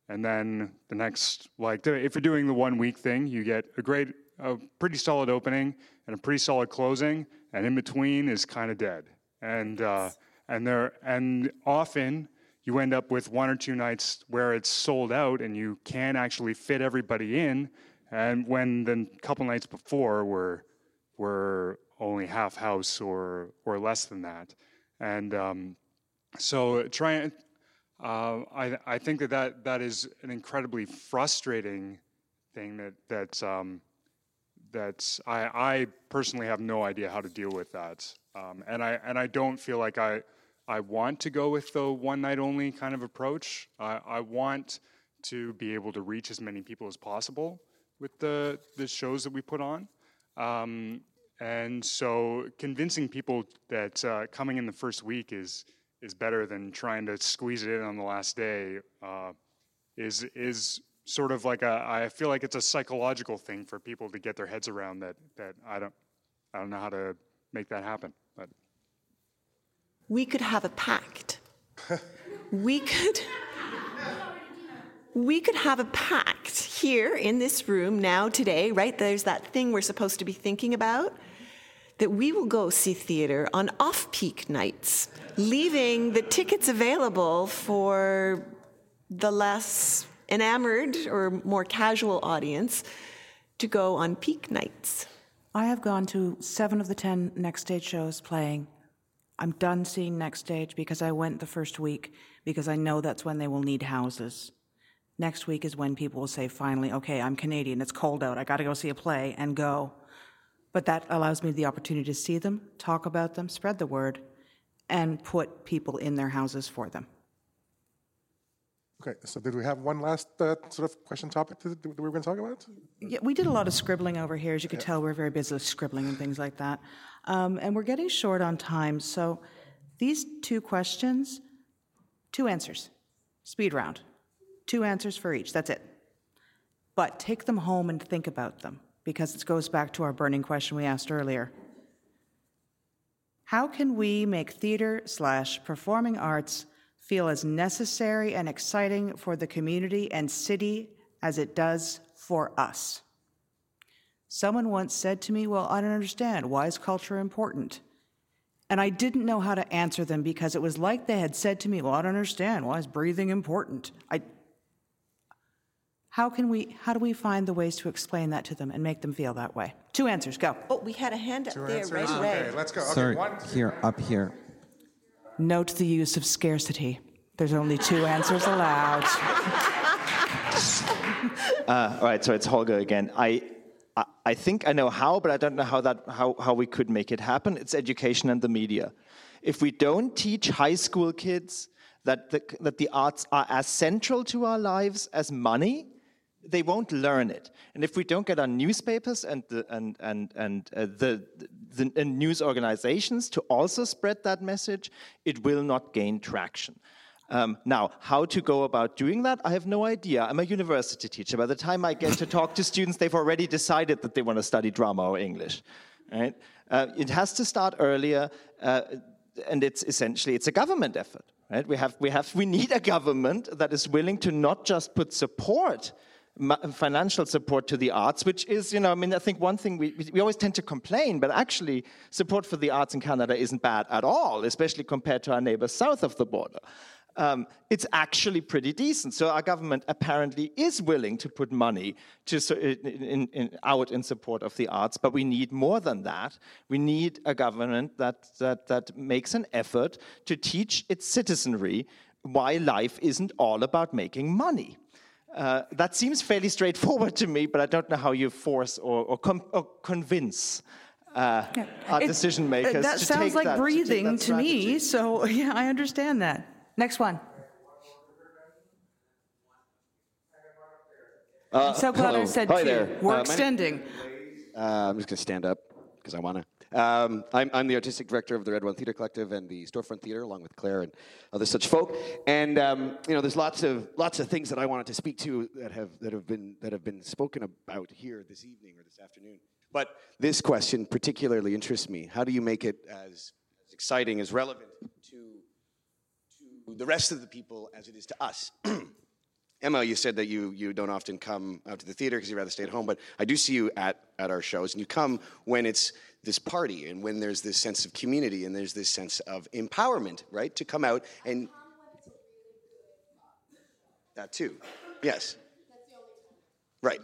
and then the next, like, if you're doing the one week thing, you get a great, a pretty solid opening and a pretty solid closing, and in between is kind of dead. And uh, and there and often you end up with one or two nights where it's sold out and you can't actually fit everybody in, and when the couple nights before were were only half house or or less than that, and um, so trying. Uh, I I think that, that that is an incredibly frustrating thing that that um, that I I personally have no idea how to deal with that, um, and I and I don't feel like I I want to go with the one night only kind of approach. I, I want to be able to reach as many people as possible with the the shows that we put on. Um, and so convincing people that uh, coming in the first week is is better than trying to squeeze it in on the last day uh, is is sort of like a I feel like it's a psychological thing for people to get their heads around that that I don't I don't know how to make that happen We could have a pact. we could. We could have a pact here in this room now, today, right? There's that thing we're supposed to be thinking about. That we will go see theater on off peak nights, leaving the tickets available for the less enamored or more casual audience to go on peak nights. I have gone to seven of the ten next stage shows playing. I'm done seeing next stage because I went the first week because I know that's when they will need houses. Next week is when people will say, finally, okay, I'm Canadian, it's cold out, I gotta go see a play and go. But that allows me the opportunity to see them, talk about them, spread the word, and put people in their houses for them. Okay, so did we have one last uh, sort of question topic that we were going to talk about? Yeah, we did a lot of scribbling over here. As you could tell, we're very busy with scribbling and things like that. Um, and we're getting short on time. So these two questions, two answers. Speed round. Two answers for each. That's it. But take them home and think about them because it goes back to our burning question we asked earlier. How can we make theater slash performing arts feel as necessary and exciting for the community and city as it does for us. Someone once said to me, Well, I don't understand. Why is culture important? And I didn't know how to answer them because it was like they had said to me, Well, I don't understand. Why is breathing important? I, how can we, how do we find the ways to explain that to them and make them feel that way? Two answers, go. Oh, we had a hand up Two there answers? right away. Okay, let's go. Okay, Sorry, one. here, up here. Note the use of scarcity. There's only two answers allowed. Uh, all right, so it's Holger again. I, I, I think I know how, but I don't know how that how, how we could make it happen. It's education and the media. If we don't teach high school kids that the, that the arts are as central to our lives as money, they won't learn it. And if we don't get our newspapers and the, and and and uh, the, the and news organizations to also spread that message, it will not gain traction. Um, now, how to go about doing that, I have no idea. I'm a university teacher. By the time I get to talk to students, they've already decided that they want to study drama or English. Right? Uh, it has to start earlier, uh, and it's essentially it's a government effort. Right? We have we have we need a government that is willing to not just put support financial support to the arts, which is, you know, I mean, I think one thing we, we always tend to complain, but actually, support for the arts in Canada isn't bad at all, especially compared to our neighbors south of the border. Um, it's actually pretty decent. So our government apparently is willing to put money to, so- in, in, out in support of the arts, but we need more than that. We need a government that, that, that makes an effort to teach its citizenry why life isn't all about making money. Uh, that seems fairly straightforward to me, but I don't know how you force or, or, com- or convince uh, our It- decision uh, makers That to sounds like that, breathing that to, me, so yeah, I understand that. Next one. Uh, so glad I said Hi two. there. We're Uh, extending. Uh, I'm just going to stand up because I want to. Um, I'm, I'm the artistic director of the Red One Theatre Collective and the Storefront Theatre, along with Claire and other such folk. And um, you know, there's lots of lots of things that I wanted to speak to that have that have been that have been spoken about here this evening or this afternoon. But this question particularly interests me. How do you make it as, as exciting, as relevant to the rest of the people as it is to us? Emma, you said that you, you don't often come out to the theater because you'd rather stay at home, but I do see you at, at our shows, and you come when it's this party and when there's this sense of community and there's this sense of empowerment, right? To come out and. That too, yes. Right.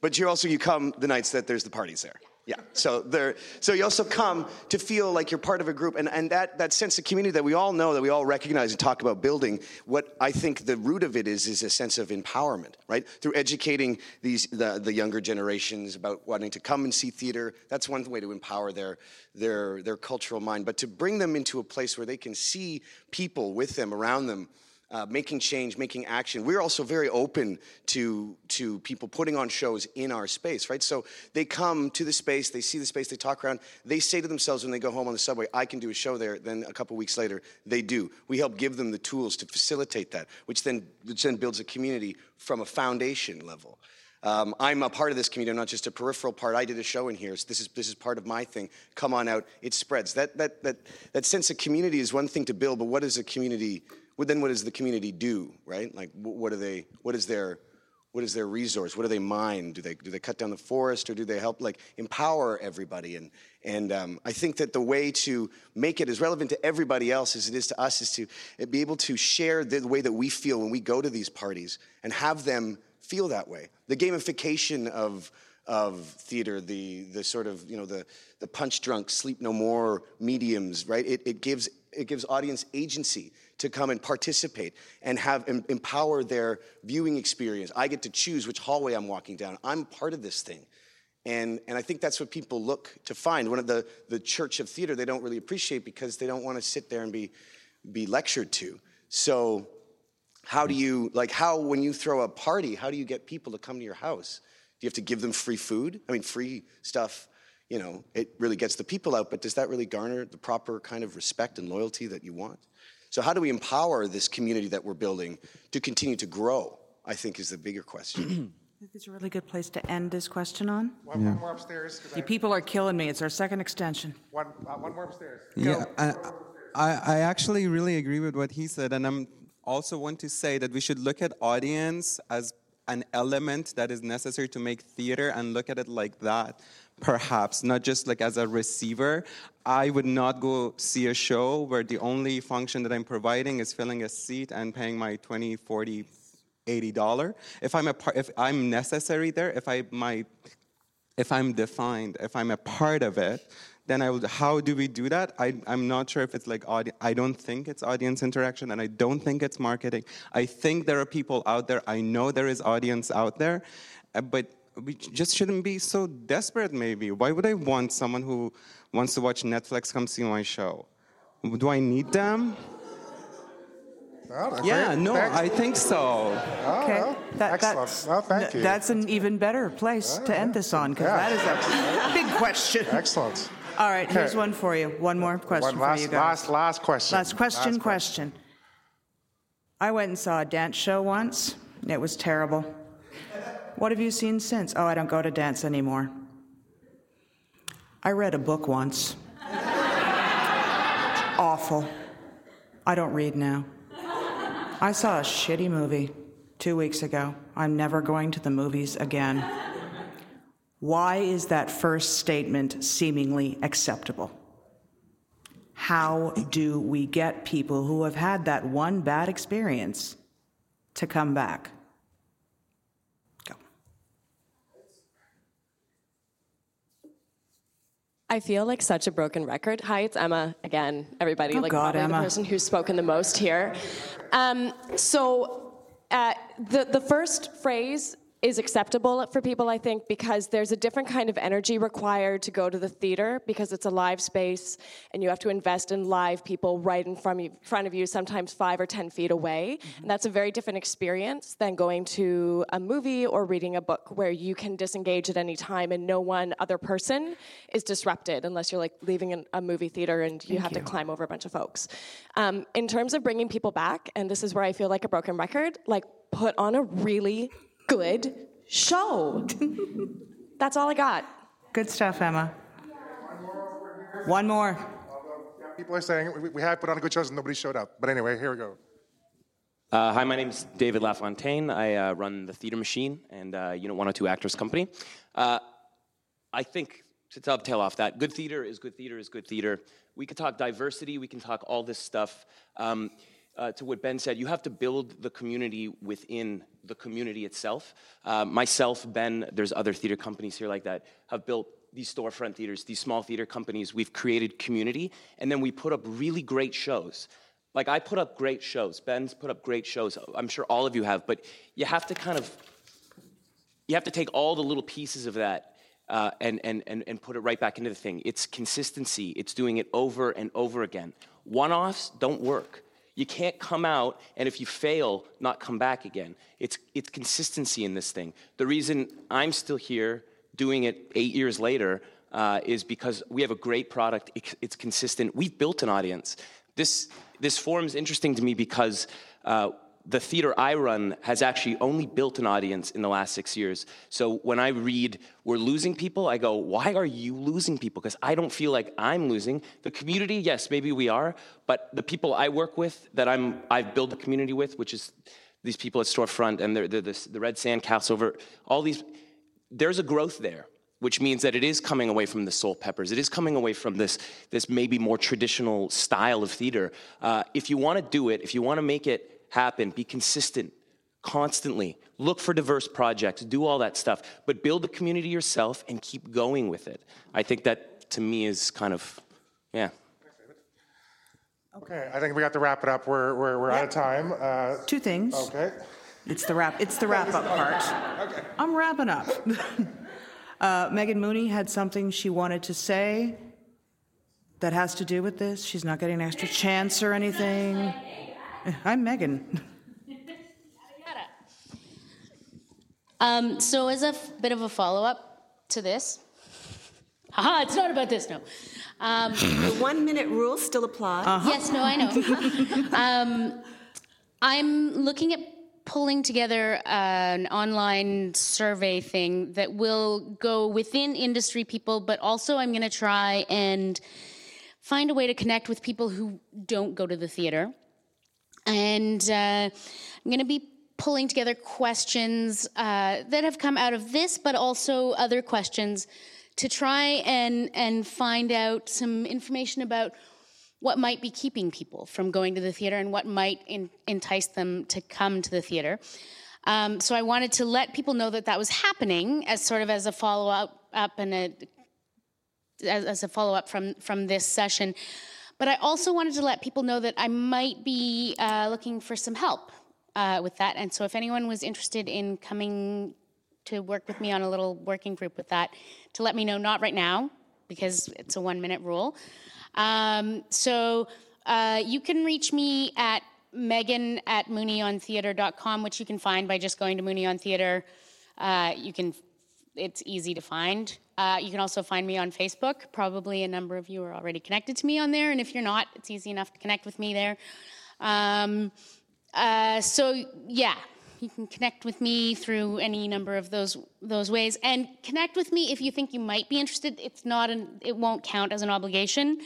But you also you come the nights that there's the parties there. Yeah. So there so you also come to feel like you're part of a group and, and that, that sense of community that we all know, that we all recognize and talk about building, what I think the root of it is is a sense of empowerment, right? Through educating these the, the younger generations about wanting to come and see theater. That's one way to empower their their their cultural mind. But to bring them into a place where they can see people with them around them uh, making change, making action. We're also very open to to people putting on shows in our space, right? So they come to the space, they see the space, they talk around, they say to themselves when they go home on the subway, "I can do a show there." Then a couple weeks later, they do. We help give them the tools to facilitate that, which then which then builds a community from a foundation level. Um, I'm a part of this community. I'm not just a peripheral part. I did a show in here. So this is this is part of my thing. Come on out. It spreads. That that that that sense of community is one thing to build, but what is a community? What then? What does the community do? Right? Like what are they? What is their what is their resource? What do they mine? Do they do they cut down the forest or do they help like empower everybody? And and um, I think that the way to make it as relevant to everybody else as it is to us is to be able to share the way that we feel when we go to these parties and have them feel that way. The gamification of of theater, the the sort of you know the the Punchdrunk, sleep no more mediums, right? It, it gives it gives audience agency to come and participate and have em- empower their viewing experience. I get to choose which hallway I'm walking down. I'm part of this thing. And, and I think that's what people look to find. One of the, the church of theater they don't really appreciate because they don't want to sit there and be, be lectured to. So how do you, like how, when you throw a party, how do you get people to come to your house? Do you have to give them free food? I mean, free stuff, you know, it really gets the people out, but does that really garner the proper kind of respect and loyalty that you want? So how do we empower this community that we're building to continue to grow? I think is the bigger question. I think it's a really good place to end this question on. One, one more upstairs. 'cause I- people are killing me. It's our second extension. One, uh, one more upstairs. Yeah, I, I, I actually really agree with what he said, and I'm also want to say that we should look at audience as an element that is necessary to make theater and look at it like that, perhaps, not just like as a receiver. I would not go see a show where the only function that I'm providing is filling a seat and paying my 20, 40, 80 dollar. If I'm a part, if I'm necessary there, if I my if I'm defined, if I'm a part of it, then I would, how do we do that? I, I'm not sure if it's like, audi- I don't think it's audience interaction and I don't think it's marketing. I think there are people out there, I know there is audience out there, but we just shouldn't be so desperate maybe. Why would I want someone who wants to watch Netflix come see my show? Do I need them? Well, Yeah, great. no, Thanks. I think so. Oh, Okay, well, that- excellent. that's- well, thank you. That's an even better place to end this on, because Yeah. that is a big question. Excellent. All right, here's one for you. One more question One for last, you guys. last, last question. Last question, Last question. I went and saw a dance show once. It was terrible. What have you seen since? Oh, I don't go to dance anymore. I read a book once. Awful. I don't read now. I saw a shitty movie two weeks ago. I'm never going to the movies again. Why is that first statement seemingly acceptable? How do we get people who have had that one bad experience to come back? I feel like such a broken record. Hi, it's Emma again. Everybody, Oh, like God, Emma. the person who's spoken the most here. Um, so, uh, the the first phrase is acceptable for people, I think, because there's a different kind of energy required to go to the theater because it's a live space and you have to invest in live people right in front of you, front of you sometimes five or ten feet away. And that's a very different experience than going to a movie or reading a book where you can disengage at any time and no one other person is disrupted unless you're like leaving an, a movie theater and you Thank have you. to climb over a bunch of folks. Um, in terms of bringing people back, and this is where I feel like a broken record, like put on a really good show. That's all I got. Good stuff, Emma. One more. People are saying we, we have put on a good show and nobody showed up. But anyway, here we go. Uh, hi, my name is David LaFontaine. I uh, run the Theater Machine and uh, Unit 102 Actors Company. Uh, I think, to dovetail off that, good theater is good theater is good theater. We could talk diversity, we can talk all this stuff. Um, uh, to what Ben said, you have to build the community within the community itself. Uh, myself, Ben, there's other theater companies here like that, have built these storefront theaters, these small theater companies. We've created community, and then we put up really great shows. Like I put up great shows. Ben's put up great shows. I'm sure all of you have, but you have to kind of you have to take all the little pieces of that uh, and, and, and, and put it right back into the thing. It's consistency, it's doing it over and over again. One offs don't work. You can't come out and if you fail, not come back again. It's, it's consistency in this thing. The reason I'm still here doing it eight years later uh, is because we have a great product, it's, consistent. We've built an audience. This, this forum is interesting to me because uh, the theater I run has actually only built an audience in the last six years. So when I read we're losing people, I go, why are you losing people? Because I don't feel like I'm losing. The community, yes, maybe we are, but the people I work with that I'm I've built a community with, which is these people at Storefront and they're, they're this, the Red Sand Castle over all these, there's a growth there. Which means that it is coming away from the Soulpeppers. It is coming away from this, this maybe more traditional style of theater. Uh, if you want to do it, if you want to make it happen, be consistent, constantly. Look for diverse projects, do all that stuff, but build a community yourself and keep going with it. I think that to me is kind of, yeah. Okay, I think we got to wrap it up. We're, we're, we're out of time. Uh, Two things. Okay. It's the wrap. It's the wrap up part. Okay. I'm wrapping up. uh, Megan Mooney had something she wanted to say that has to do with this. She's not getting an extra chance or anything. I'm Megan. Um, so, as a f- bit of a follow up to this, haha, it's not about this, no. Um, The one minute rule still applies. Yes, no, I know. um, I'm looking at pulling together an online survey thing that will go within industry people, but also I'm going to try and find a way to connect with people who don't go to the theater. And uh, I'm going to be pulling together questions uh, that have come out of this, but also other questions to try and, and find out some information about what might be keeping people from going to the theater and what might in, entice them to come to the theater. Um, so I wanted to let people know that that was happening as sort of as a follow up, up and a, as, as a follow up from from this session. But I also wanted to let people know that I might be uh, looking for some help uh, with that. And so if anyone was interested in coming to work with me on a little working group with that, to let me know, not right now, because it's a one minute rule. Um, so uh, you can reach me at megan at mooneyontheater.com, which you can find by just going to Mooney on Theater. Uh, you can, it's easy to find. Uh, you can also find me on Facebook. Probably a number of you are already connected to me on there, and if you're not, it's easy enough to connect with me there. Um, uh, so yeah, you can connect with me through any number of those those ways, and connect with me if you think you might be interested. It's not an, it won't count as an obligation.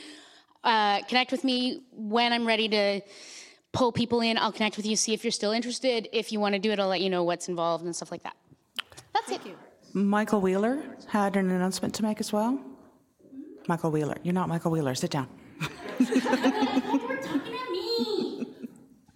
Uh, connect with me when I'm ready to pull people in. I'll connect with you, see if you're still interested. If you want to do it, I'll let you know what's involved and stuff like that. That's it. Michael Wheeler had an announcement to make as well. Michael Wheeler. You're not Michael Wheeler. Sit down.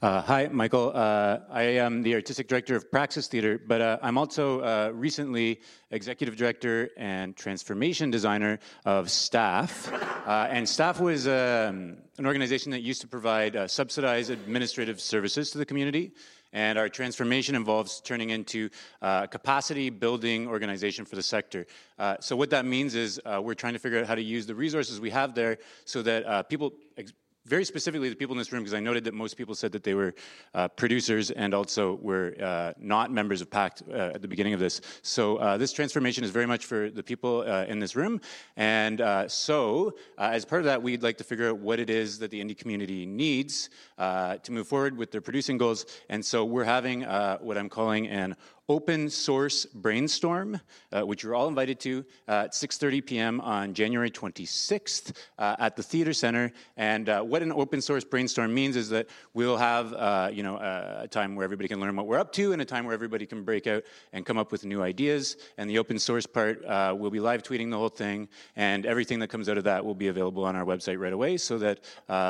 Uh, hi, Michael. Uh, I am the artistic director of Praxis Theater, but uh, I'm also uh, recently executive director and transformation designer of STAF. Uh, and STAF was um, an organization that used to provide uh, subsidized administrative services to the community. And our transformation involves turning into a capacity building organization for the sector. Uh, so, what that means is uh, we're trying to figure out how to use the resources we have there so that people ex- very specifically the people in this room, because I noted that most people said that they were uh, producers and also were uh, not members of PACT uh, at the beginning of this. So uh, this transformation is very much for the people uh, in this room. And uh, so, as part of that, we'd like to figure out what it is that the indie community needs to move forward with their producing goals. And so we're having what I'm calling an open source brainstorm, uh, which you're all invited to uh, at 6.30 p.m. on January 26th uh, at the Theater Center. And uh, what an open source brainstorm means is that we'll have uh, you know, a time where everybody can learn what we're up to and a time where everybody can break out and come up with new ideas. And the open source part, uh, we'll be live tweeting the whole thing, and everything that comes out of that will be available on our website right away so that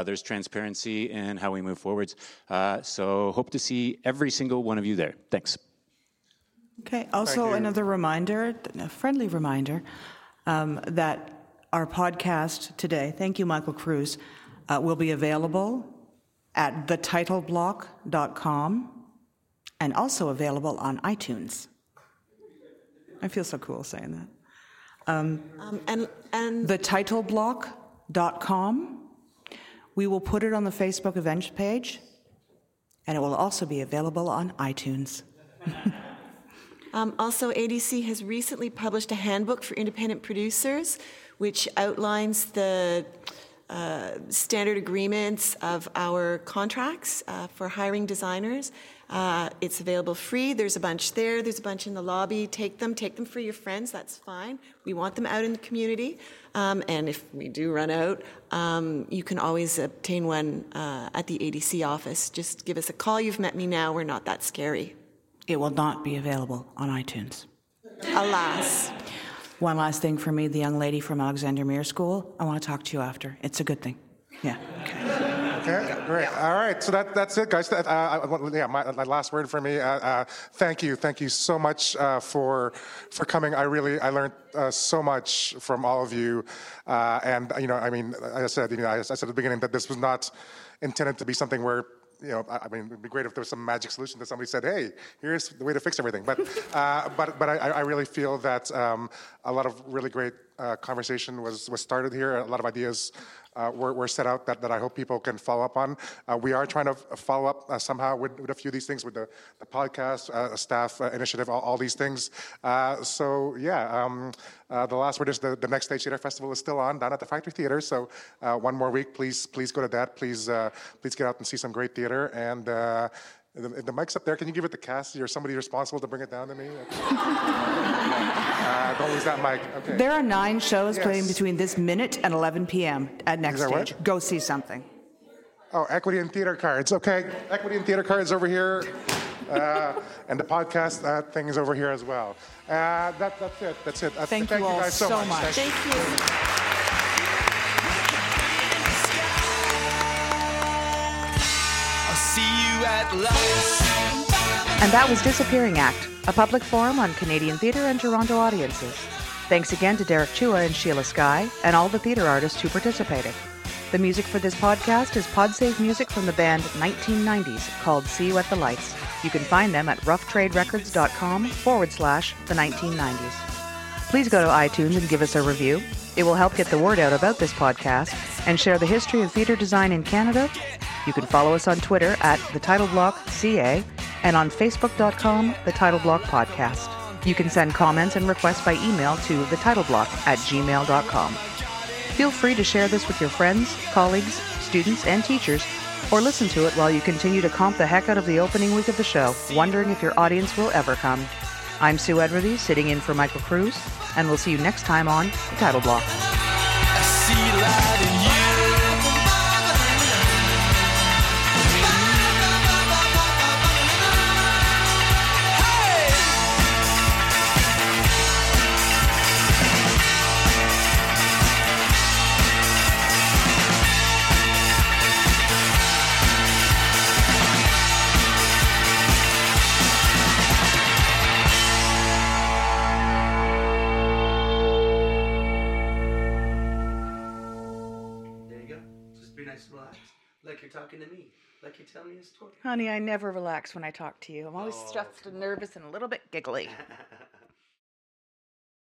there's transparency in how we move forwards. so hope to see every single one of you there. Thanks. Okay, also another reminder, a friendly reminder, um, that our podcast today, thank you, Michael Cruz, uh, will be available at thetitleblock.com and also available on iTunes. I feel so cool saying that. Um, Um, and, and thetitleblock.com. We will put it on the Facebook events page, and it will also be available on iTunes. Um, also, ADC has recently published a handbook for independent producers, which outlines the uh, standard agreements of our contracts uh, for hiring designers. Uh, it's available free. There's a bunch there. There's a bunch in the lobby. Take them. Take them for your friends. That's fine. We want them out in the community. Um, and if we do run out, um, you can always obtain one uh, at the ADC office. Just give us a call. You've met me now. We're not that scary. It will not be available on iTunes. Alas. One last thing for me, the young lady from Alexander Muir School. I want to talk to you after. It's a good thing. Yeah. Okay, great. All right, so that, that's it, guys. Uh, I, yeah, my, my, last word for me. Uh, uh, thank you, thank you so much uh, for for coming. I really I learned uh, so much from all of you, uh, and you know, I mean, I said, you know, I, I said at the beginning that this was not intended to be something where you know, I, mean, it'd be great if there was some magic solution that somebody said, "Hey, here's the way to fix everything." But, uh, but, but I, I, really feel that um, a lot of really great uh, conversation was was started here. A lot of ideas uh, were, were, set out that, that I hope people can follow up on. Uh, we are trying to follow up uh, somehow with, with, a few of these things with the, the podcast, uh, STAF uh, initiative, all, all, these things. Uh, so, yeah, um, the last word is the, the Next Stage Theater Festival is still on down at the Factory Theater. So, one more week, please, please go to that. Please, please get out and see some great theater. And the, the, mic's up there. Can you give it to Cassie or somebody responsible to bring it down to me? uh, don't lose that mic. Okay. There are nine shows yes. playing between this minute and 11 p.m. at Next Stage. What? Go see something. Oh, equity and theater cards. Okay, equity and theater cards over here. uh, and the podcast uh, thing is over here as well. Uh, that, that's it. That's it. Uh, Thank you all guys so, so much. much. Thank I'll And that was Disappearing Act, a public forum on Canadian theatre and Toronto audiences. Thanks again to Derek Chua and Sheila Sky and all the theatre artists who participated. The music for this podcast is Podsafe music from the band 1990s called See You at the Lights. You can find them at roughtraderecords.com forward slash the 1990s. Please go to iTunes and give us a review. It will help get the word out about this podcast and share the history of theatre design in Canada. You can follow us on Twitter at the Title Block CA and on Facebook.com, the Title Block Podcast. You can send comments and requests by email to thetitleblock at gmail.com. Feel free to share this with your friends, colleagues, students, and teachers, or listen to it while you continue to comp the heck out of the opening week of the show, wondering if your audience will ever come. I'm Sue Edworthy, sitting in for Michael Cruz, and we'll see you next time on The Title Block. Talking to me. Like you're telling me a story. Honey, I never relax when I talk to you. I'm always Oh. stressed and nervous and a little bit giggly.